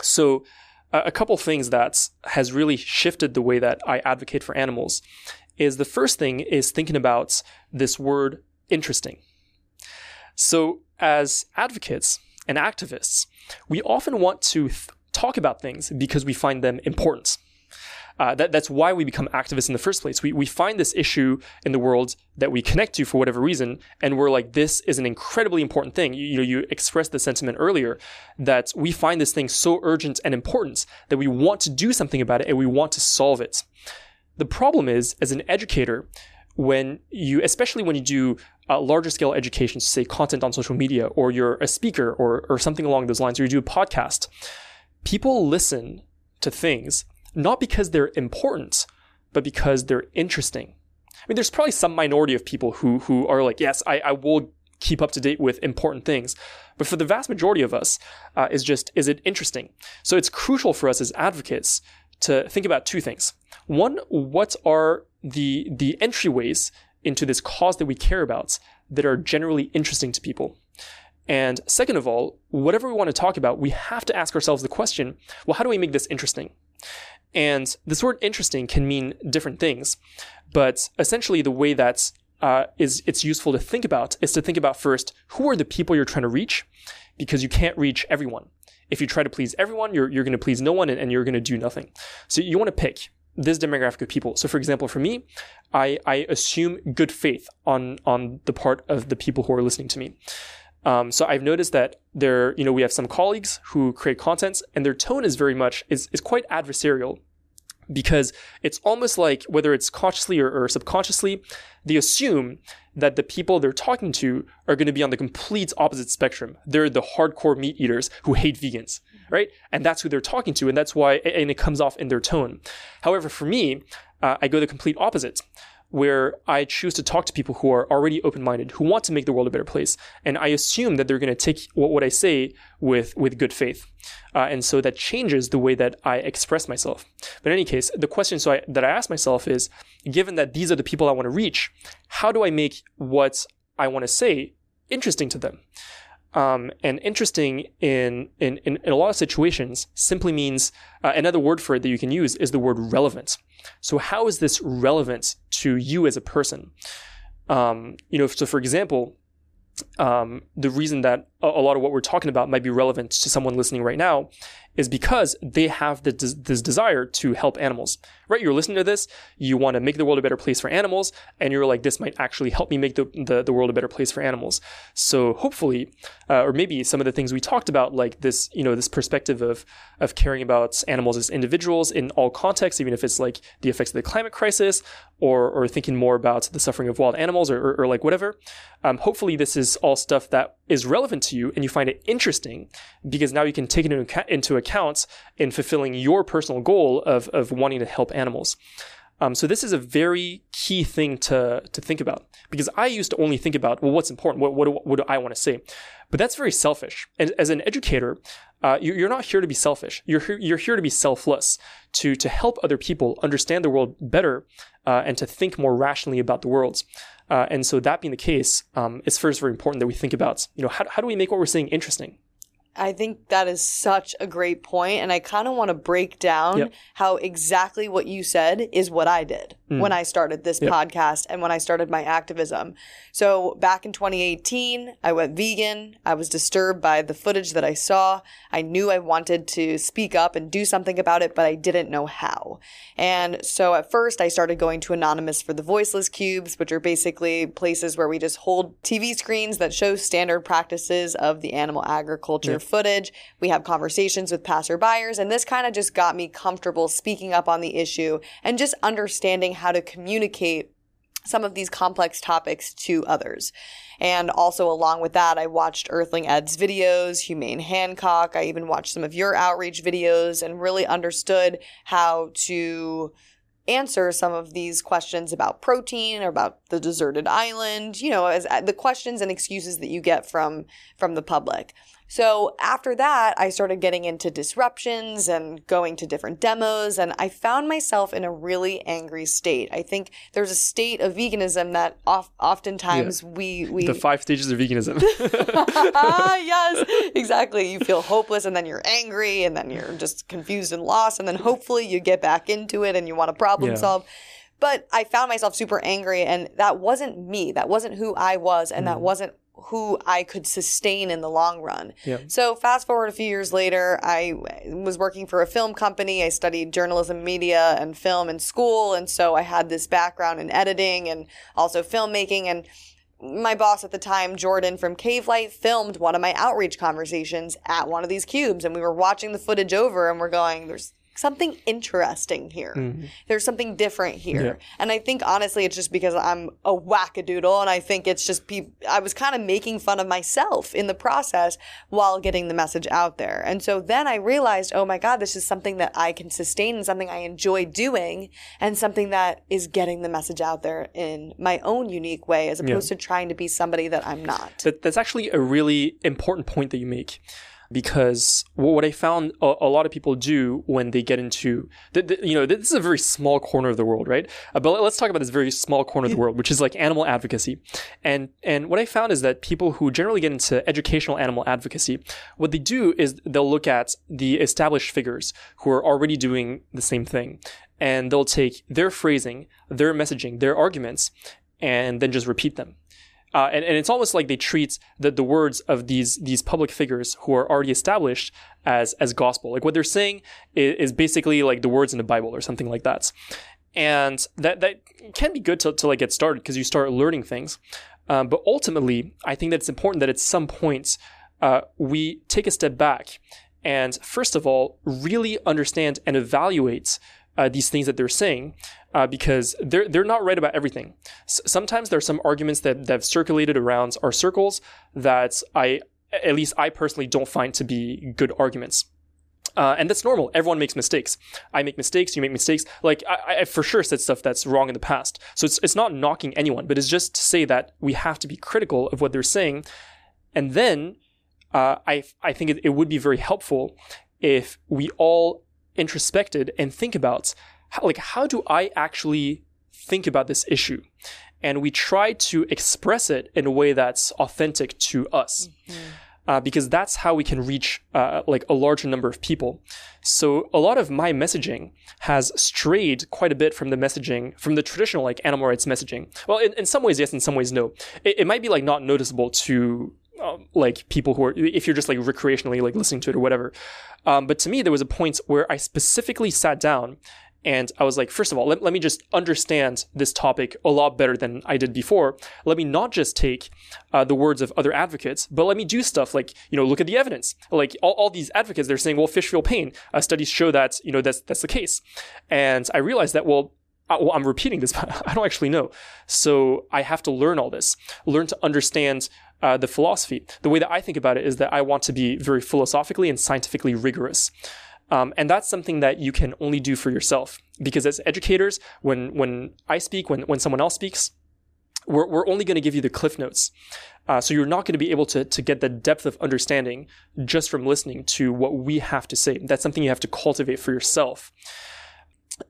So, uh, a couple things that has really shifted the way that I advocate for animals is the first thing is thinking about this word interesting. So, as advocates and activists, we often want to th- talk about things because we find them important. Uh, that, that's why we become activists in the first place. We, we find this issue in the world that we connect to for whatever reason, and we're like, this is an incredibly important thing. You, you know, you expressed the sentiment earlier that we find this thing so urgent and important that we want to do something about it and we want to solve it. The problem is, as an educator, when you, especially when you do larger scale education, say content on social media, or you're a speaker or, or something along those lines, or you do a podcast, people listen to things not because they're important, but because they're interesting. I mean, there's probably some minority of people who who are like, yes, I, I will keep up to date with important things. But for the vast majority of us, uh, is just is it interesting? So it's crucial for us as advocates to think about two things. One, what are the the entryways into this cause that we care about that are generally interesting to people? And second of all, whatever we want to talk about, we have to ask ourselves the question, well, how do we make this interesting? And this word interesting can mean different things, but essentially the way that uh, is it's useful to think about is to think about first who are the people you're trying to reach, because you can't reach everyone. If you try to please everyone, you're, you're going to please no one and, and you're going to do nothing. So you want to pick this demographic of people. So for example, for me, I, I assume good faith on, on the part of the people who are listening to me. Um, so I've noticed that there, you know, we have some colleagues who create content and their tone is very much, is, is quite adversarial because it's almost like whether it's consciously or, or, subconsciously, they assume that the people they're talking to are going to be on the complete opposite spectrum. They're the hardcore meat eaters who hate vegans, right? And that's who they're talking to, and that's why, and it comes off in their tone. However, for me, uh, I go the complete opposite where I choose to talk to people who are already open minded, who want to make the world a better place. And I assume that they're going to take what, what I say with, with good faith. Uh, and so that changes the way that I express myself. But in any case, the question so I, that I ask myself is given that these are the people I want to reach, how do I make what I want to say interesting to them? Um, and interesting in, in, in, a lot of situations simply means uh, another word for it that you can use is the word relevant. So how is this relevant to you as a person? Um, you know, so for example, um, the reason that a, lot of what we're talking about might be relevant to someone listening right now is because they have the, this desire to help animals, right? You're listening to this, you want to make the world a better place for animals, and you're like, this might actually help me make the, the, the world a better place for animals. So hopefully, uh, or maybe some of the things we talked about, like this, you know, this perspective of, of caring about animals as individuals in all contexts, even if it's like the effects of the climate crisis or, or thinking more about the suffering of wild animals or, or, or like whatever. Um, hopefully this is all stuff that is relevant to you and you find it interesting because now you can take it into account in fulfilling your personal goal of, of wanting to help animals. Um, so this is a very key thing to, to think about because I used to only think about, well, what's important? What, what, what do I want to say? But that's very selfish. And as an educator, uh, you're not here to be selfish. You're here, you're here to be selfless, to, to help other people understand the world better uh, and to think more rationally about the world. Uh, and so that being the case, um, it's first very important that we think about, you know, how, how do we make what we're saying interesting? I think that is such a great point, and I kind of want to break down yep. how exactly what you said is what I did. Hmm. when I started this Yep. podcast and when I started my activism. So back in 2018, I went vegan. I was disturbed by the footage that I saw. I knew I wanted to speak up and do something about it, but I didn't know how. And so at first, I started going to Anonymous for the Voiceless Cubes, which are basically places where we just hold TV screens that show standard practices of the animal agriculture footage. We have conversations with passerbyers, and this kind of just got me comfortable speaking up on the issue and just understanding how to communicate some of these complex topics to others. And also, along with that, I watched Earthling Ed's videos, Humane Hancock. I even watched some of your outreach videos and really understood how to answer some of these questions about protein or about the deserted island you know as uh, the questions and excuses that you get from from the public so after that i started getting into disruptions and going to different demos and i found myself in a really angry state i think there's a state of veganism that of, oftentimes we we The five stages of veganism. ah, yes, exactly. You feel hopeless and then you're angry and then you're just confused and lost. And then hopefully you get back into it and you want to problem Yeah. solve. But I found myself super angry and that wasn't me. That wasn't who I was and that wasn't who I could sustain in the long run. So fast forward a few years later, I was working for a film company. I studied journalism, media, and film in school, and so I had this background in editing and also filmmaking. And my boss at the time, Jordan from Cave Light, filmed one of my outreach conversations at one of these cubes, and we were watching the footage over, and we're going, "There's." Something interesting here. Mm-hmm. There's something different here. Yeah. And I think honestly, it's just because I'm a wackadoodle, and I think it's just pe- I was kind of making fun of myself in the process while getting the message out there. And so then I realized, oh my God, this is something that I can sustain and something I enjoy doing, and something that is getting the message out there in my own unique way, as opposed to trying to be somebody that I'm not. that, that's actually a really important point that you make because what I found a, a lot of people do when they get into, th- th- you know, this is a very small corner of the world, right? Uh, but let's talk about this very small corner of the world, which is like animal advocacy. And and what I found is that people who generally get into educational animal advocacy, what they do is they'll look at the established figures who are already doing the same thing, and they'll take their phrasing, their messaging, their arguments, and then just repeat them. Uh, and, and it's almost like they treat the, the words of these these public figures who are already established as as gospel. Like what they're saying is, is basically like the words in the Bible or something like that. And that that can be good to, to like get started because you start learning things. Um, but ultimately, I think that it's important that at some point uh, we take a step back and first of all really understand and evaluate uh, these things that they're saying uh, because they're they're not right about everything. S- sometimes there are some arguments that that have circulated around our circles that I at least I personally don't find to be good arguments. Uh, and that's normal. Everyone makes mistakes. I make mistakes. You make mistakes. Like I, I for sure said stuff that's wrong in the past. So it's it's not knocking anyone, but it's just to say that we have to be critical of what they're saying, and then uh, I I think it, it would be very helpful if we all introspected and think about how, like how do I actually think about this issue, and we try to express it in a way that's authentic to us. Uh, because that's how we can reach uh, like a larger number of people. So a lot of my messaging has strayed quite a bit from the messaging from the traditional like animal rights messaging. Well, in, in some ways yes, in some ways no. It, it might be like not noticeable to um, like people who are if you're just like recreationally like listening to it or whatever. Um, but to me, there was a point where I specifically sat down and I was like, first of all, let, let me just understand this topic a lot better than I did before. Let me not just take uh, the words of other advocates, but let me do stuff like, you know, look at the evidence. Like all, all these advocates, they're saying, well, fish feel pain. Uh, studies show that, you know, that's, that's the case. And I realized that, well, well, I'm repeating this, but I don't actually know. So I have to learn all this, learn to understand uh, the philosophy. The way that I think about it is that I want to be very philosophically and scientifically rigorous. Um, and that's something that you can only do for yourself. Because as educators, when, when I speak, when, when someone else speaks, we're, we're only going to give you the cliff notes. Uh, so you're not going to be able to, to get the depth of understanding just from listening to what we have to say. That's something you have to cultivate for yourself.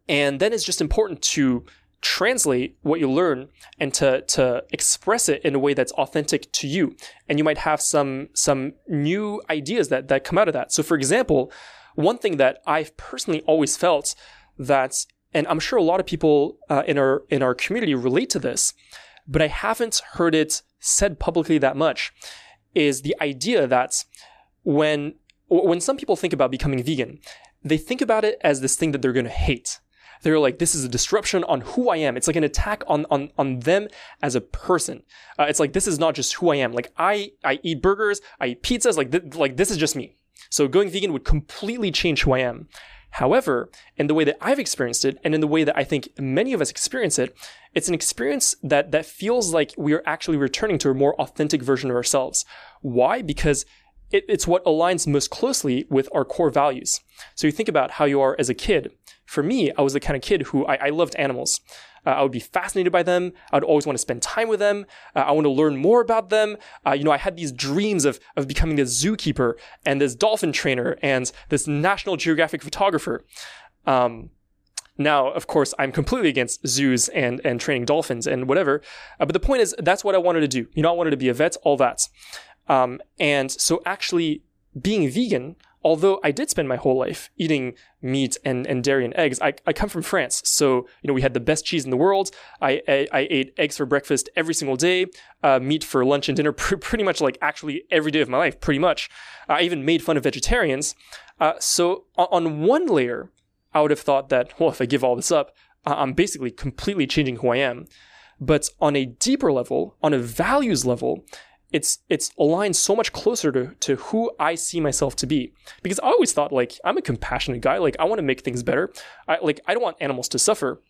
And then it's just important to translate what you learn and to, to express it in a way that's authentic to you. And you might have some, some new ideas that, that come out of that. So for example, one thing that I've personally always felt that and I'm sure a lot of people uh, in our in our community relate to this, but I haven't heard it said publicly that much. Is the idea that when when some people think about becoming vegan, they think about it as this thing that they're going to hate. They're like, this is a disruption on who I am. It's like an attack on on on them as a person. Uh, it's like this is not just who I am. Like I I eat burgers, I eat pizzas. Like th- like this is just me. So going vegan would completely change who I am. However, in the way that I've experienced it, and in the way that I think many of us experience it, it's an experience that that feels like we are actually returning to a more authentic version of ourselves. Why? Because it, it's what aligns most closely with our core values. So you think about how you are as a kid. For me, I was the kind of kid who I, I loved animals. Uh, I would be fascinated by them. I would always want to spend time with them. Uh, I want to learn more about them. Uh, you know, I had these dreams of, of becoming this zookeeper and this dolphin trainer and this National Geographic photographer. Um, now, of course, I'm completely against zoos and, and training dolphins and whatever. Uh, but the point is, that's what I wanted to do. You know, I wanted to be a vet, all that. Um, and so actually being vegan, although I did spend my whole life eating meat and, and dairy and eggs, I, I come from France. So, you know, we had the best cheese in the world. I, I, I ate eggs for breakfast every single day, uh, meat for lunch and dinner, pr- pretty much like actually every day of my life, pretty much. I even made fun of vegetarians. Uh, so on one layer, I would have thought that, well, if I give all this up, I'm basically completely changing who I am. But on a deeper level, on a values level, it's it's aligned so much closer to, to who I see myself to be. Because I always thought like I'm a compassionate guy, like I want to make things better. I like I don't want animals to suffer.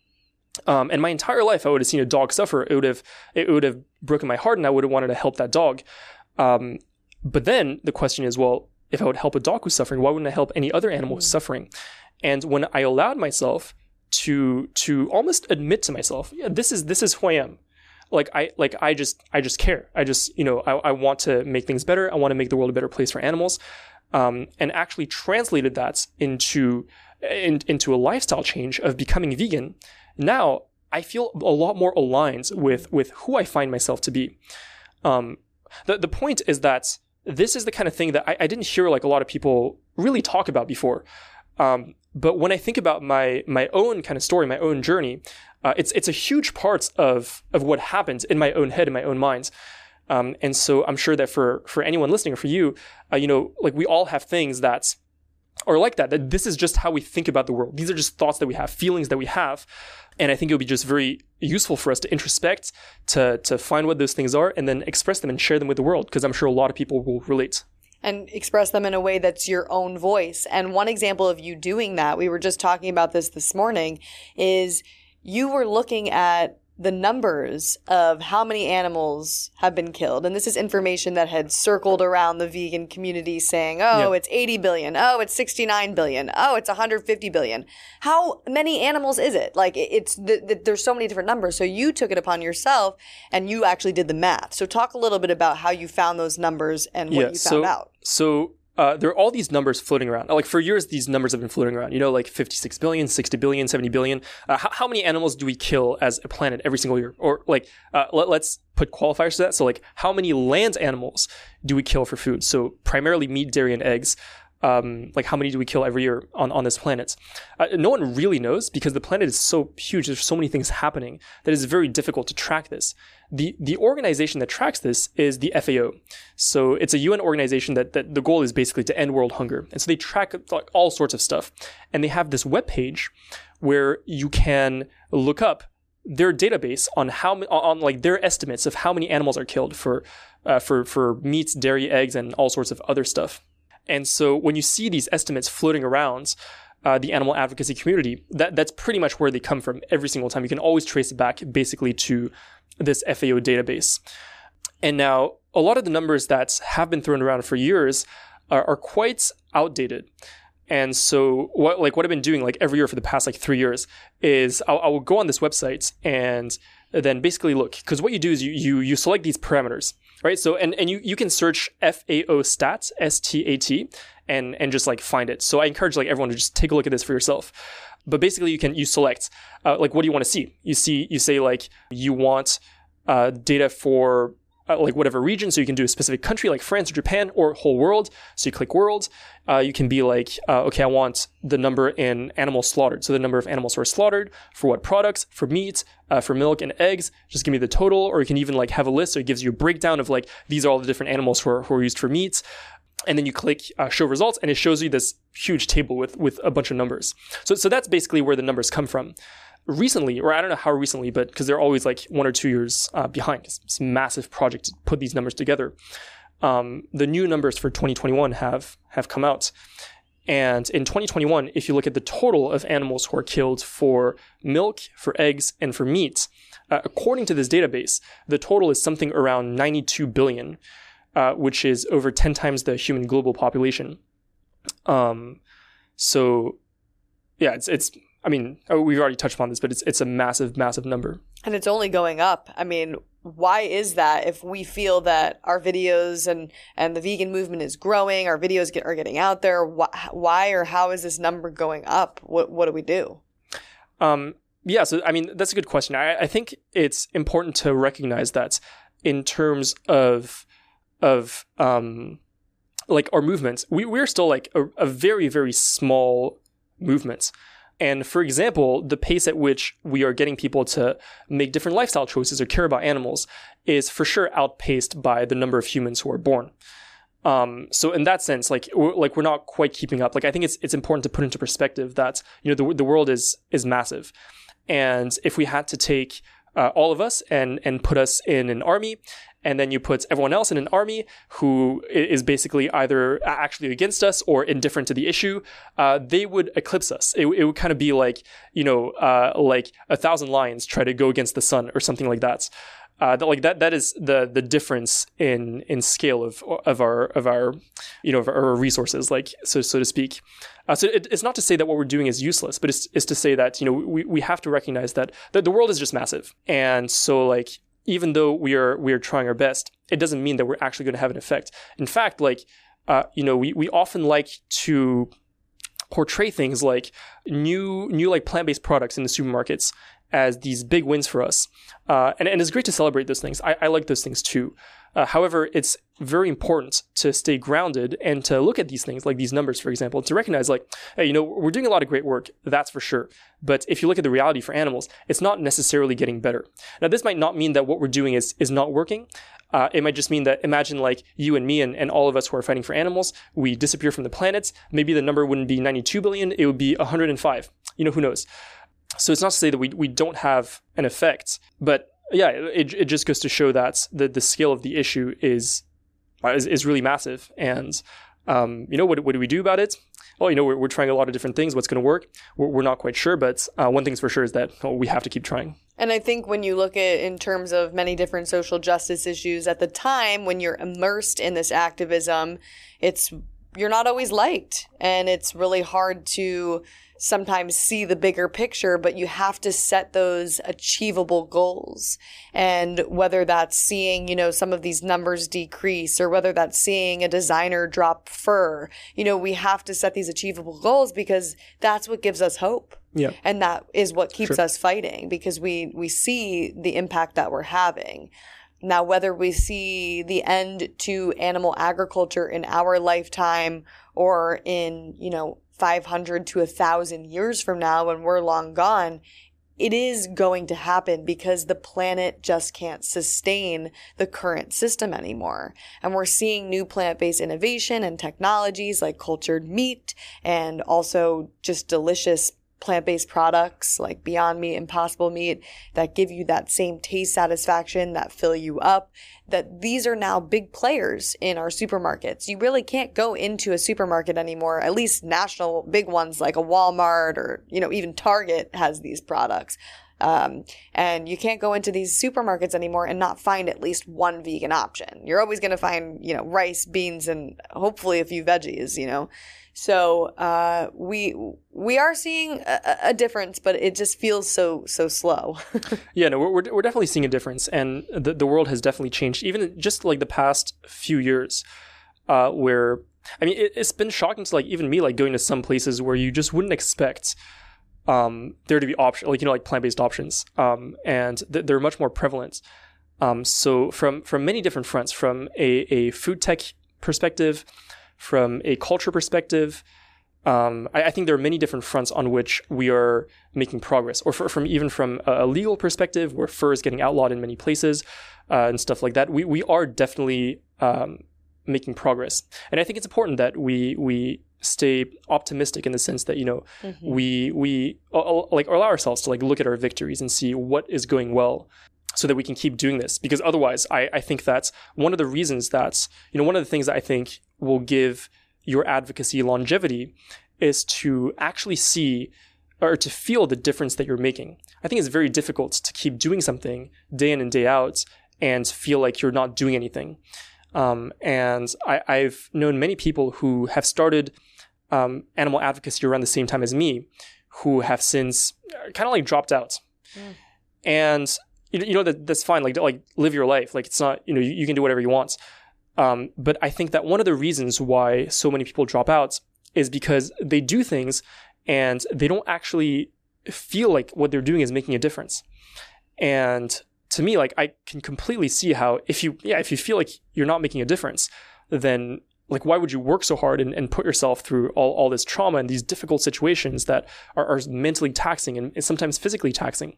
Um, and my entire life I would have seen a dog suffer. It would have it would have broken my heart and I would have wanted to help that dog. Um, but then the question is, well, if I would help a dog who's suffering, why wouldn't I help any other animal who's mm. suffering? And when I allowed myself to to almost admit to myself, yeah, this is this is who I am like I like I just I just care. I just you know I, I want to make things better. I want to make the world a better place for animals, um, and actually translated that into in, into a lifestyle change of becoming vegan. Now I feel a lot more aligned with with who I find myself to be. Um, the the point is that this is the kind of thing that I, I didn't hear like a lot of people really talk about before. Um, but when I think about my my own kind of story, my own journey, uh, it's it's a huge part of of what happens in my own head, in my own mind. Um, and so I'm sure that for for anyone listening or for you, uh, you know, like we all have things that are like that. That this is just how we think about the world. These are just thoughts that we have, feelings that we have. And I think it would be just very useful for us to introspect, to to find what those things are, and then express them and share them with the world. Because I'm sure a lot of people will relate and express them in a way that's your own voice. And one example of you doing that, we were just talking about this this morning, is you were looking at the numbers of how many animals have been killed. And this is information that had circled around the vegan community saying, oh, yep. it's 80 billion. Oh, it's 69 billion. Oh, it's 150 billion. How many animals is it? Like, it's the, the, there's so many different numbers. So you took it upon yourself and you actually did the math. So talk a little bit about how you found those numbers and what yeah, you found so, out. So uh, there are all these numbers floating around. Like for years, these numbers have been floating around. You know, like 56 billion, 60 billion, 70 billion. Uh, how, how, many animals do we kill as a planet every single year? Or like, uh, let, us put qualifiers to that. So like, how many land animals do we kill for food? So primarily meat, dairy, and eggs. Um, like how many do we kill every year on, on this planet? Uh, no one really knows because the planet is so huge. There's so many things happening that it's very difficult to track this. The, the organization that tracks this is the FAO. So it's a UN organization that, that the goal is basically to end world hunger. And so they track like all sorts of stuff. And they have this web page where you can look up their database on how on like their estimates of how many animals are killed for uh, for for meats, dairy, eggs, and all sorts of other stuff. And so when you see these estimates floating around uh, the animal advocacy community, that, that's pretty much where they come from every single time. You can always trace it back basically to this FAO database. And now a lot of the numbers that have been thrown around for years are, are quite outdated. And so what like what I've been doing like every year for the past like three years is I'll, I will go on this website and then basically look because what you do is you, you you select these parameters right? So and and you you can search FAO stats S T A T and and just like find it. So I encourage like everyone to just take a look at this for yourself. But basically, you can you select uh, like what do you want to see? You see you say like you want uh, data for uh, like whatever region. So you can do a specific country like France or Japan or whole world. So you click world. Uh, you can be like, uh, okay, I want the number in animals slaughtered. So the number of animals who are slaughtered for what products, for meat, uh, for milk and eggs. Just give me the total. Or you can even like have a list. So it gives you a breakdown of like, these are all the different animals who are, who are used for meat. And then you click uh, show results and it shows you this huge table with, with a bunch of numbers. So, so that's basically where the numbers come from recently, or I don't know how recently, but because they're always like one or two years uh, behind. It's, it's, a massive project to put these numbers together. Um, the new numbers for 2021 have have come out, and in 2021, if you look at the total of animals who are killed for milk, for eggs, and for meat, uh, according to this database, the total is something around 92 billion, uh, which is over 10 times the human global population. Um, so, yeah, it's it's I mean, oh, we've already touched upon this, but it's it's a massive, massive number. And it's only going up. I mean, why is that? If we feel that our videos and and the vegan movement is growing, our videos get, are getting out there, why, why or how is this number going up? What what do we do? Um, yeah, so I mean, that's a good question. I, I think it's important to recognize that in terms of of um, like our movements, we we're still like a, a very very small movement. And for example, the pace at which we are getting people to make different lifestyle choices or care about animals is for sure outpaced by the number of humans who are born. Um, so in that sense, like we're, like we're not quite keeping up. Like I think it's it's important to put into perspective that you know the the world is is massive, and if we had to take uh, all of us and and put us in an army and then you put everyone else in an army who is basically either actually against us or indifferent to the issue, uh, they would eclipse us. It, it, would kind of be like, you know, uh, like a thousand lions try to go against the sun or something like that. Uh, that, like that that is the the difference in in scale of of our of our you know of our resources like so so to speak uh, so it, it's not to say that what we're doing is useless but it's, it's to say that you know we, we have to recognize that that the world is just massive and so like even though we are we are trying our best, it doesn't mean that we're actually going to have an effect. In fact, like uh, you know, we we often like to portray things like new new like plant based products in the supermarkets as these big wins for us, uh, and and it's great to celebrate those things. I, I like those things too. Uh, however, it's very important to stay grounded and to look at these things, like these numbers, for example, to recognize, like, hey, you know, we're doing a lot of great work, that's for sure. But if you look at the reality for animals, it's not necessarily getting better. Now, this might not mean that what we're doing is is not working. Uh, it might just mean that imagine like you and me and, and all of us who are fighting for animals, we disappear from the planet. Maybe the number wouldn't be 92 billion, it would be 105. You know, who knows? So it's not to say that we, we don't have an effect, but yeah, it, it just goes to show that the, the scale of the issue is, is, is really massive. And, um, you know, what, what do we do about it? Well, you know, we're, we're trying a lot of different things. What's going to work? We're, we're, not quite sure, but uh, one thing's for sure is that well, we have to keep trying. And I think when you look at in terms of many different social justice issues at the time when you're immersed in this activism, it's you're not always liked and it's really hard to sometimes see the bigger picture, but you have to set those achievable goals. And whether that's seeing, you know, some of these numbers decrease or whether that's seeing a designer drop fur, you know, we have to set these achievable goals because that's what gives us hope. Yeah. And that is what keeps sure. us fighting because we, we see the impact that we're having. Now, whether we see the end to animal agriculture in our lifetime or in, you know, 500 to 1,000 years from now when we're long gone, it is going to happen because the planet just can't sustain the current system anymore. And we're seeing new plant based innovation and technologies like cultured meat and also just delicious plant-based products like Beyond Meat, Impossible Meat that give you that same taste satisfaction, that fill you up, that these are now big players in our supermarkets. You really can't go into a supermarket anymore, at least national big ones like a Walmart or, you know, even Target has these products. Um, and you can't go into these supermarkets anymore and not find at least one vegan option. You're always going to find, you know, rice, beans, and hopefully a few veggies, you know. So uh, we we are seeing a, a, difference, but it just feels so so slow. yeah, no, we're we're definitely seeing a difference, and the the world has definitely changed. Even just like the past few years, uh, where I mean, it, has been shocking to like even me, like going to some places where you just wouldn't expect um, there to be options, like you know, like plant based options, um, and th- they're much more prevalent. Um, so from from many different fronts, from a, a food tech perspective, from a culture perspective, um, I, I, think there are many different fronts on which we are making progress, or for, from even from a, legal perspective, where fur is getting outlawed in many places uh, and stuff like that. We we are definitely um, making progress, and I think it's important that we we stay optimistic in the sense that you know mm-hmm. we we uh, like allow ourselves to like look at our victories and see what is going well so that we can keep doing this because otherwise I, I think that's one of the reasons that's you know one of the things that i think will give your advocacy longevity is to actually see or to feel the difference that you're making. I think it's very difficult to keep doing something day in and day out and feel like you're not doing anything. Um, and I, have known many people who have started um, animal advocacy around the same time as me, who have since uh, kind of like dropped out. Mm. And you you know that that's fine. Like like live your life. Like it's not you know you, you can do whatever you want. Um, but I think that one of the reasons why so many people drop out is because they do things and they don't actually feel like what they're doing is making a difference. And to me, like I can completely see how if you yeah, if you feel like you're not making a difference, then like why would you work so hard and, and put yourself through all, all this trauma and these difficult situations that are, are mentally taxing and, and sometimes physically taxing?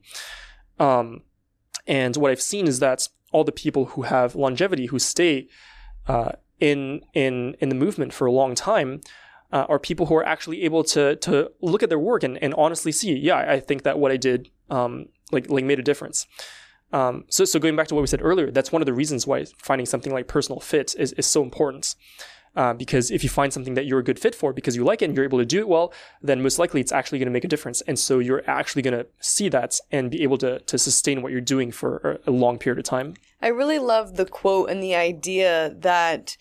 Um, and what I've seen is that all the people who have longevity, who stay uh, in in in the movement for a long time uh, are people who are actually able to to look at their work and, and honestly see, yeah, I think that what I did um, like like made a difference. Um, so so going back to what we said earlier, that's one of the reasons why finding something like personal fit is is so important. Uh, because if you find something that you're a good fit for because you like it and you're able to do it well, then most likely it's actually going to make a difference. And so you're actually going to see that and be able to, to sustain what you're doing for a long period of time. I really love the quote and the idea that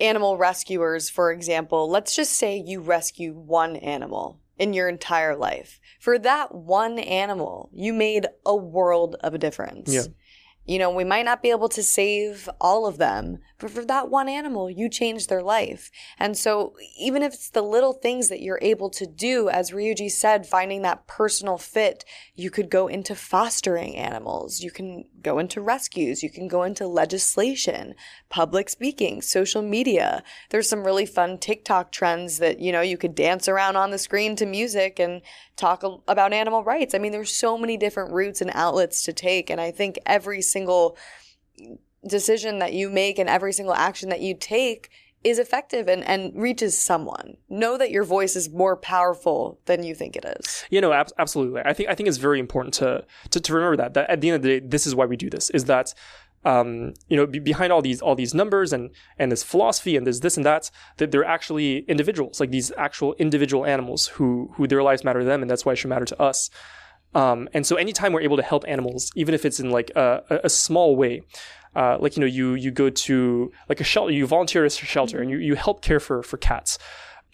animal rescuers, for example, let's just say you rescue one animal in your entire life. For that one animal, you made a world of a difference. Yeah. You know, we might not be able to save all of them, but for that one animal, you changed their life. And so, even if it's the little things that you're able to do, as Ryuji said, finding that personal fit, you could go into fostering animals, you can go into rescues, you can go into legislation, public speaking, social media. There's some really fun TikTok trends that, you know, you could dance around on the screen to music and talk about animal rights. I mean, there's so many different routes and outlets to take. And I think every single decision that you make and every single action that you take is effective and, and reaches someone. Know that your voice is more powerful than you think it is. You know, ab- absolutely. I think I think it's very important to, to to remember that that at the end of the day, this is why we do this. Is that um, you know, be behind all these all these numbers and and this philosophy and this this and that, that they're actually individuals, like these actual individual animals who who their lives matter to them, and that's why it should matter to us. Um, and so, anytime we're able to help animals, even if it's in like a, a small way, uh, like you know, you you go to like a shelter, you volunteer at a shelter, and you you help care for for cats.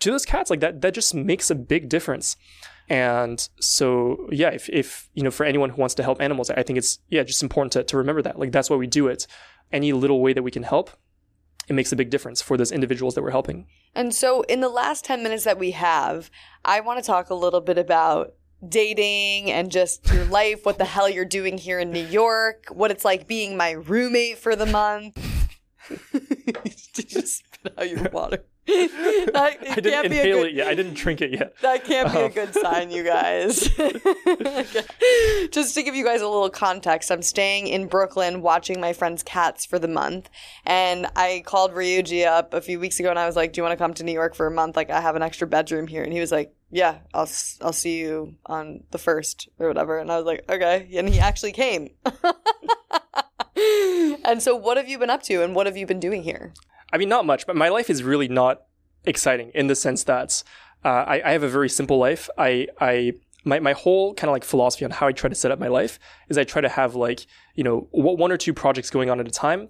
To those cats, like that, that just makes a big difference. And so, yeah, if, if, you know, for anyone who wants to help animals, I think it's, yeah, just important to, to remember that. Like, that's why we do it. Any little way that we can help, it makes a big difference for those individuals that we're helping. And so, in the last 10 minutes that we have, I want to talk a little bit about dating and just your life, what the hell you're doing here in New York, what it's like being my roommate for the month. Did you spit out your water? that, I didn't inhale good, it yet. I didn't drink it yet. That can't be um. a good sign, you guys. Just to give you guys a little context, I'm staying in Brooklyn watching my friend's cats for the month. And I called Ryuji up a few weeks ago and I was like, Do you want to come to New York for a month? Like, I have an extra bedroom here. And he was like, Yeah, I'll, I'll see you on the first or whatever. And I was like, Okay. And he actually came. And so, what have you been up to and what have you been doing here? I mean, not much, but my life is really not exciting in the sense that uh, I, I, have a very simple life. I, I, my, my whole kind of like philosophy on how I try to set up my life is I try to have like, you know, one or two projects going on at a time.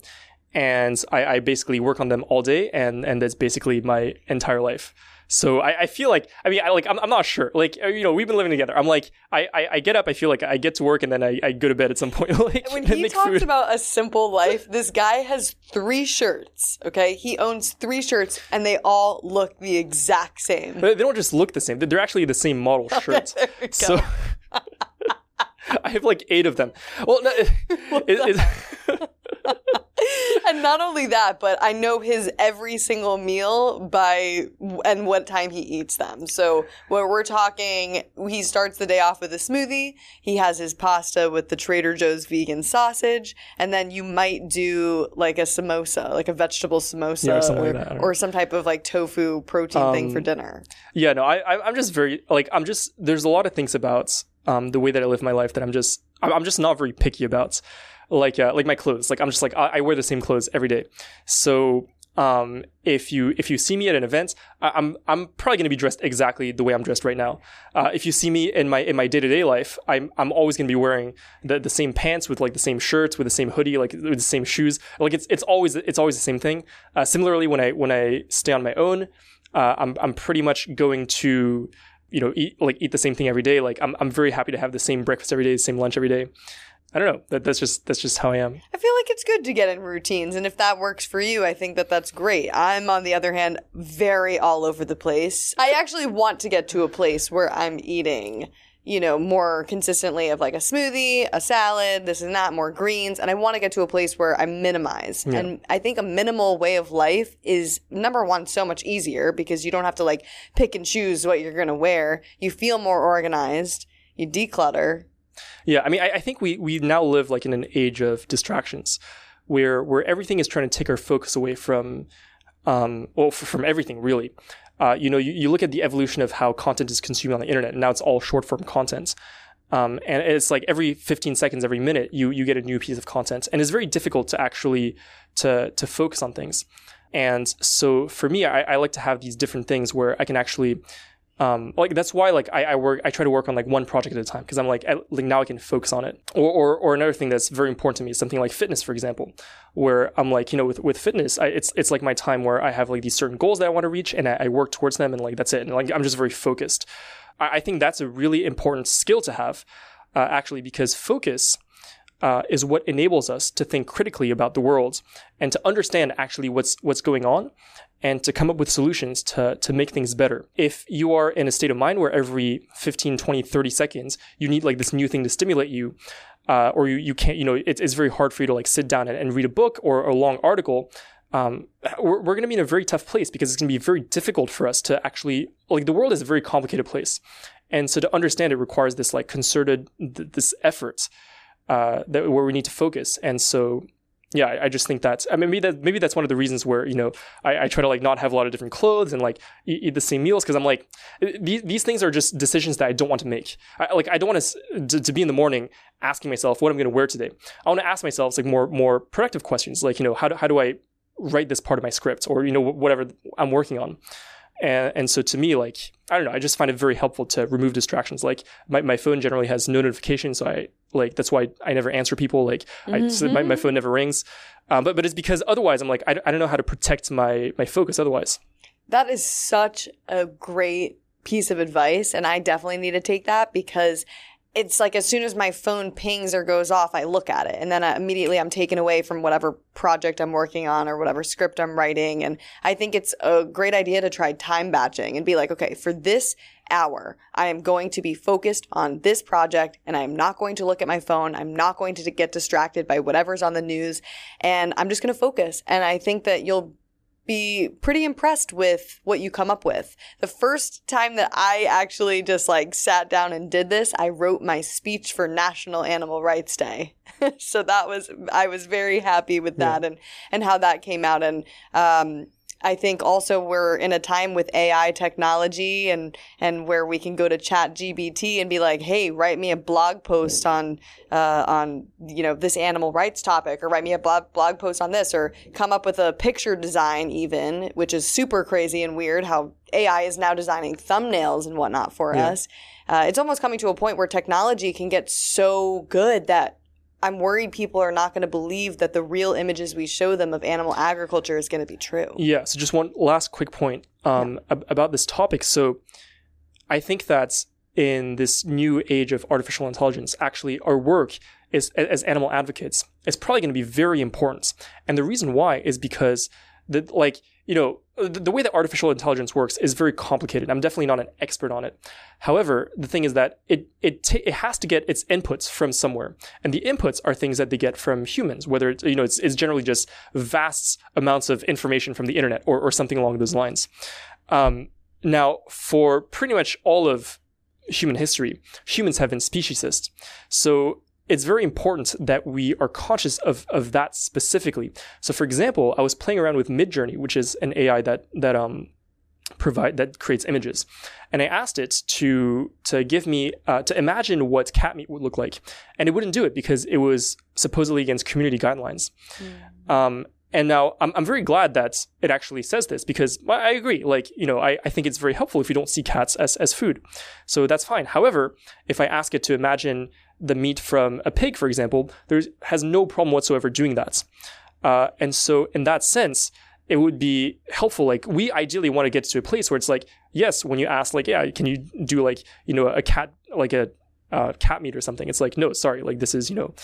And I, I basically work on them all day and, and that's basically my entire life. So I, I feel like I mean I like I'm, I'm not sure. Like uh, you know we've been living together. I'm like I, I, I get up I feel like I get to work and then I, I go to bed at some point. Like when he talked food. about a simple life this guy has three shirts okay? He owns three shirts and they all look the exact same. But they don't just look the same. They're actually the same model shirts. so I have like eight of them. Well no, it, it, and not only that, but I know his every single meal by and what time he eats them. So when we're talking, he starts the day off with a smoothie. He has his pasta with the Trader Joe's vegan sausage, and then you might do like a samosa, like a vegetable samosa, Yeah, something or, like that. or some type of like tofu protein thing Um, for dinner. Yeah, no, I, I'm just very like I'm just there's a lot of things about um the way that I live my life that I'm just I'm just not very picky about, like uh, like my clothes. Like I'm just like I, I wear the same clothes every day, so. Um, if you if you see me at an event, I, I'm I'm probably going to be dressed exactly the way I'm dressed right now. Uh, if you see me in my in my day to day life, I'm I'm always going to be wearing the, the same pants with like the same shirts with the same hoodie, like with the same shoes. Like it's it's always it's always the same thing. Uh, similarly, when I when I stay on my own, uh, I'm I'm pretty much going to you know eat like eat the same thing every day. Like I'm I'm very happy to have the same breakfast every day, the same lunch every day. I don't know. That, that's just that's just how I am. I feel like it's good to get in routines, and if that works for you, I think that that's great. I'm, on the other hand, very all over the place. I actually want to get to a place where I'm eating, you know, more consistently of like a smoothie, a salad, this and that, more greens, and I want to get to a place where I minimize. And I think a minimal way of life is number one, so much easier because you don't have to like pick and choose what you're going to wear. You feel more organized. You declutter. Yeah, I mean, I, I think we we now live like in an age of distractions, where where everything is trying to take our focus away from, um, well, from everything really. Uh, you know, you, you look at the evolution of how content is consumed on the internet, and now it's all short form content. Um, and it's like every 15 seconds, every minute, you you get a new piece of content, and it's very difficult to actually to to focus on things. And so for me, I, I like to have these different things where I can actually um, like that's why like I, I work I try to work on like one project at a time because I'm like like now I can focus on it. Or, or or another thing that's very important to me is something like fitness for example where I'm like you know with with fitness I, it's it's like my time where I have like these certain goals that I want to reach and I, I work towards them and like that's it. And like I'm just very focused. I, I think that's a really important skill to have uh, actually because focus uh, is what enables us to think critically about the world and to understand actually what's what's going on and to come up with solutions to, to make things better. If you are in a state of mind where every 15, 20, 30 seconds you need like this new thing to stimulate you, uh, or you, you can't, you know, it, it's very hard for you to like sit down and, and read a book or a long article, um, we're, we're going to be in a very tough place because it's going to be very difficult for us to actually, like the world is a very complicated place. And so to understand it requires this like concerted, th- this effort uh, that where we need to focus. And so yeah, I, just think that's I mean maybe that maybe that's one of the reasons where you know I, I try to like not have a lot of different clothes and like eat, eat the same meals because I'm like eh, these these things are just decisions that I don't want to make. I, like I don't want to, to to be in the morning asking myself what I'm going to wear today. I want to ask myself like more more productive questions like you know how do, how do I write this part of my script or you know whatever I'm working on. And, and so to me, like, I don't know, I just find it very helpful to remove distractions. Like my, my phone generally has no notifications. So I like, that's why I never answer people. Like I, so my, my phone never rings. Um, but, but it's because otherwise I'm like, I, I don't know how to protect my, my focus otherwise. That is such a great piece of advice. And I definitely need to take that because it's like as soon as my phone pings or goes off, I look at it. And then I, immediately I'm taken away from whatever project I'm working on or whatever script I'm writing. And I think it's a great idea to try time batching and be like, okay, for this hour, I am going to be focused on this project and I'm not going to look at my phone. I'm not going to get distracted by whatever's on the news. And I'm just going to focus. And I think that you'll be pretty impressed with what you come up with. The first time that I actually just like sat down and did this, I wrote my speech for National Animal Rights Day. so that was I was very happy with that and and how that came out and um I think also we're in a time with AI technology and and where we can go to ChatGPT and be like, hey, write me a blog post on uh, on you know this animal rights topic, or write me a blog blog post on this, or come up with a picture design even, which is super crazy and weird. How AI is now designing thumbnails and whatnot for us. Uh, it's almost coming to a point where technology can get so good that I'm worried people are not going to believe that the real images we show them of animal agriculture is going to be true. Yeah. So just one last quick point um, ab- about this topic. So I think that in this new age of artificial intelligence, actually our work is as animal advocates is probably going to be very important. And the reason why is because that like you know, the, way that artificial intelligence works is very complicated. I'm definitely not an expert on it. However, the thing is that it it ta- it has to get its inputs from somewhere, and the inputs are things that they get from humans. Whether it's you know it's, it's generally just vast amounts of information from the internet or or something along those lines. Um, now, for pretty much all of human history, humans have been speciesist. So it's very important that we are conscious of, of that specifically. So, for example, I was playing around with Midjourney, which is an AI that that um provide that creates images, and I asked it to to give me uh, to imagine what cat meat would look like, and it wouldn't do it because it was supposedly against community guidelines. Mm. Um, and now I'm, I'm very glad that it actually says this because I agree. Like, you know, I, I think it's very helpful if you don't see cats as, as food. So that's fine. However, if I ask it to imagine the meat from a pig, for example, there has no problem whatsoever doing that. Uh, and so, in that sense, it would be helpful. Like, we ideally want to get to a place where it's like, yes, when you ask, like, yeah, can you do like, you know, a cat, like a uh, cat meat or something? It's like, no, sorry, like this is, you know,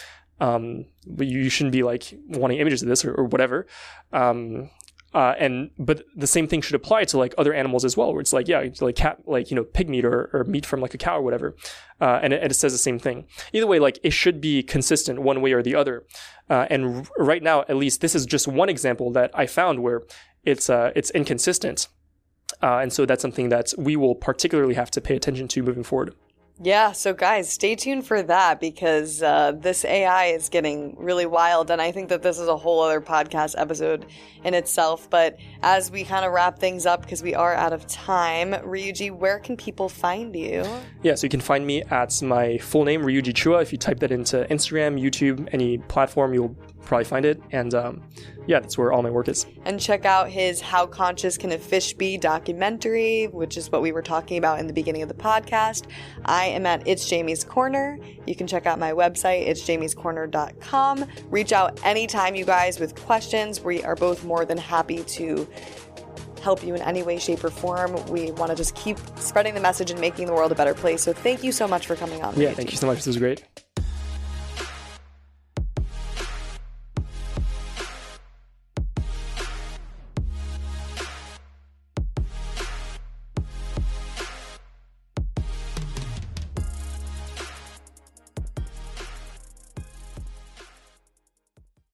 um, you shouldn't be like wanting images of this or, or whatever. Um, uh, and but the same thing should apply to like other animals as well, where it's like yeah, like cat, like you know, pig meat or, or meat from like a cow or whatever, uh, and, it, and, it, says the same thing. Either way, like it should be consistent one way or the other. Uh, and r- right now, at least, this is just one example that I found where it's uh, it's inconsistent, uh, and so that's something that we will particularly have to pay attention to moving forward. Yeah, so guys, stay tuned for that because uh, this AI is getting really wild, and I think that this is a whole other podcast episode in itself. But as we kind of wrap things up, because we are out of time, Ryuji, where can people find you? Yeah, so you can find me at my full name, Ryuji Chua. If you type that into Instagram, YouTube, any platform, you'll probably find it. And um, yeah, that's where all my work is. And check out his How Conscious Can a Fish Be documentary, which is what we were talking about in the beginning of the podcast. I am at It's Jamie's Corner. You can check out my website, it's jamiescorner.com. Reach out anytime, you guys, with questions. We are both more than happy to help you in any way, shape, or form. We want to just keep spreading the message and making the world a better place. So thank you so much for coming on. Yeah, thank you so much. This was great.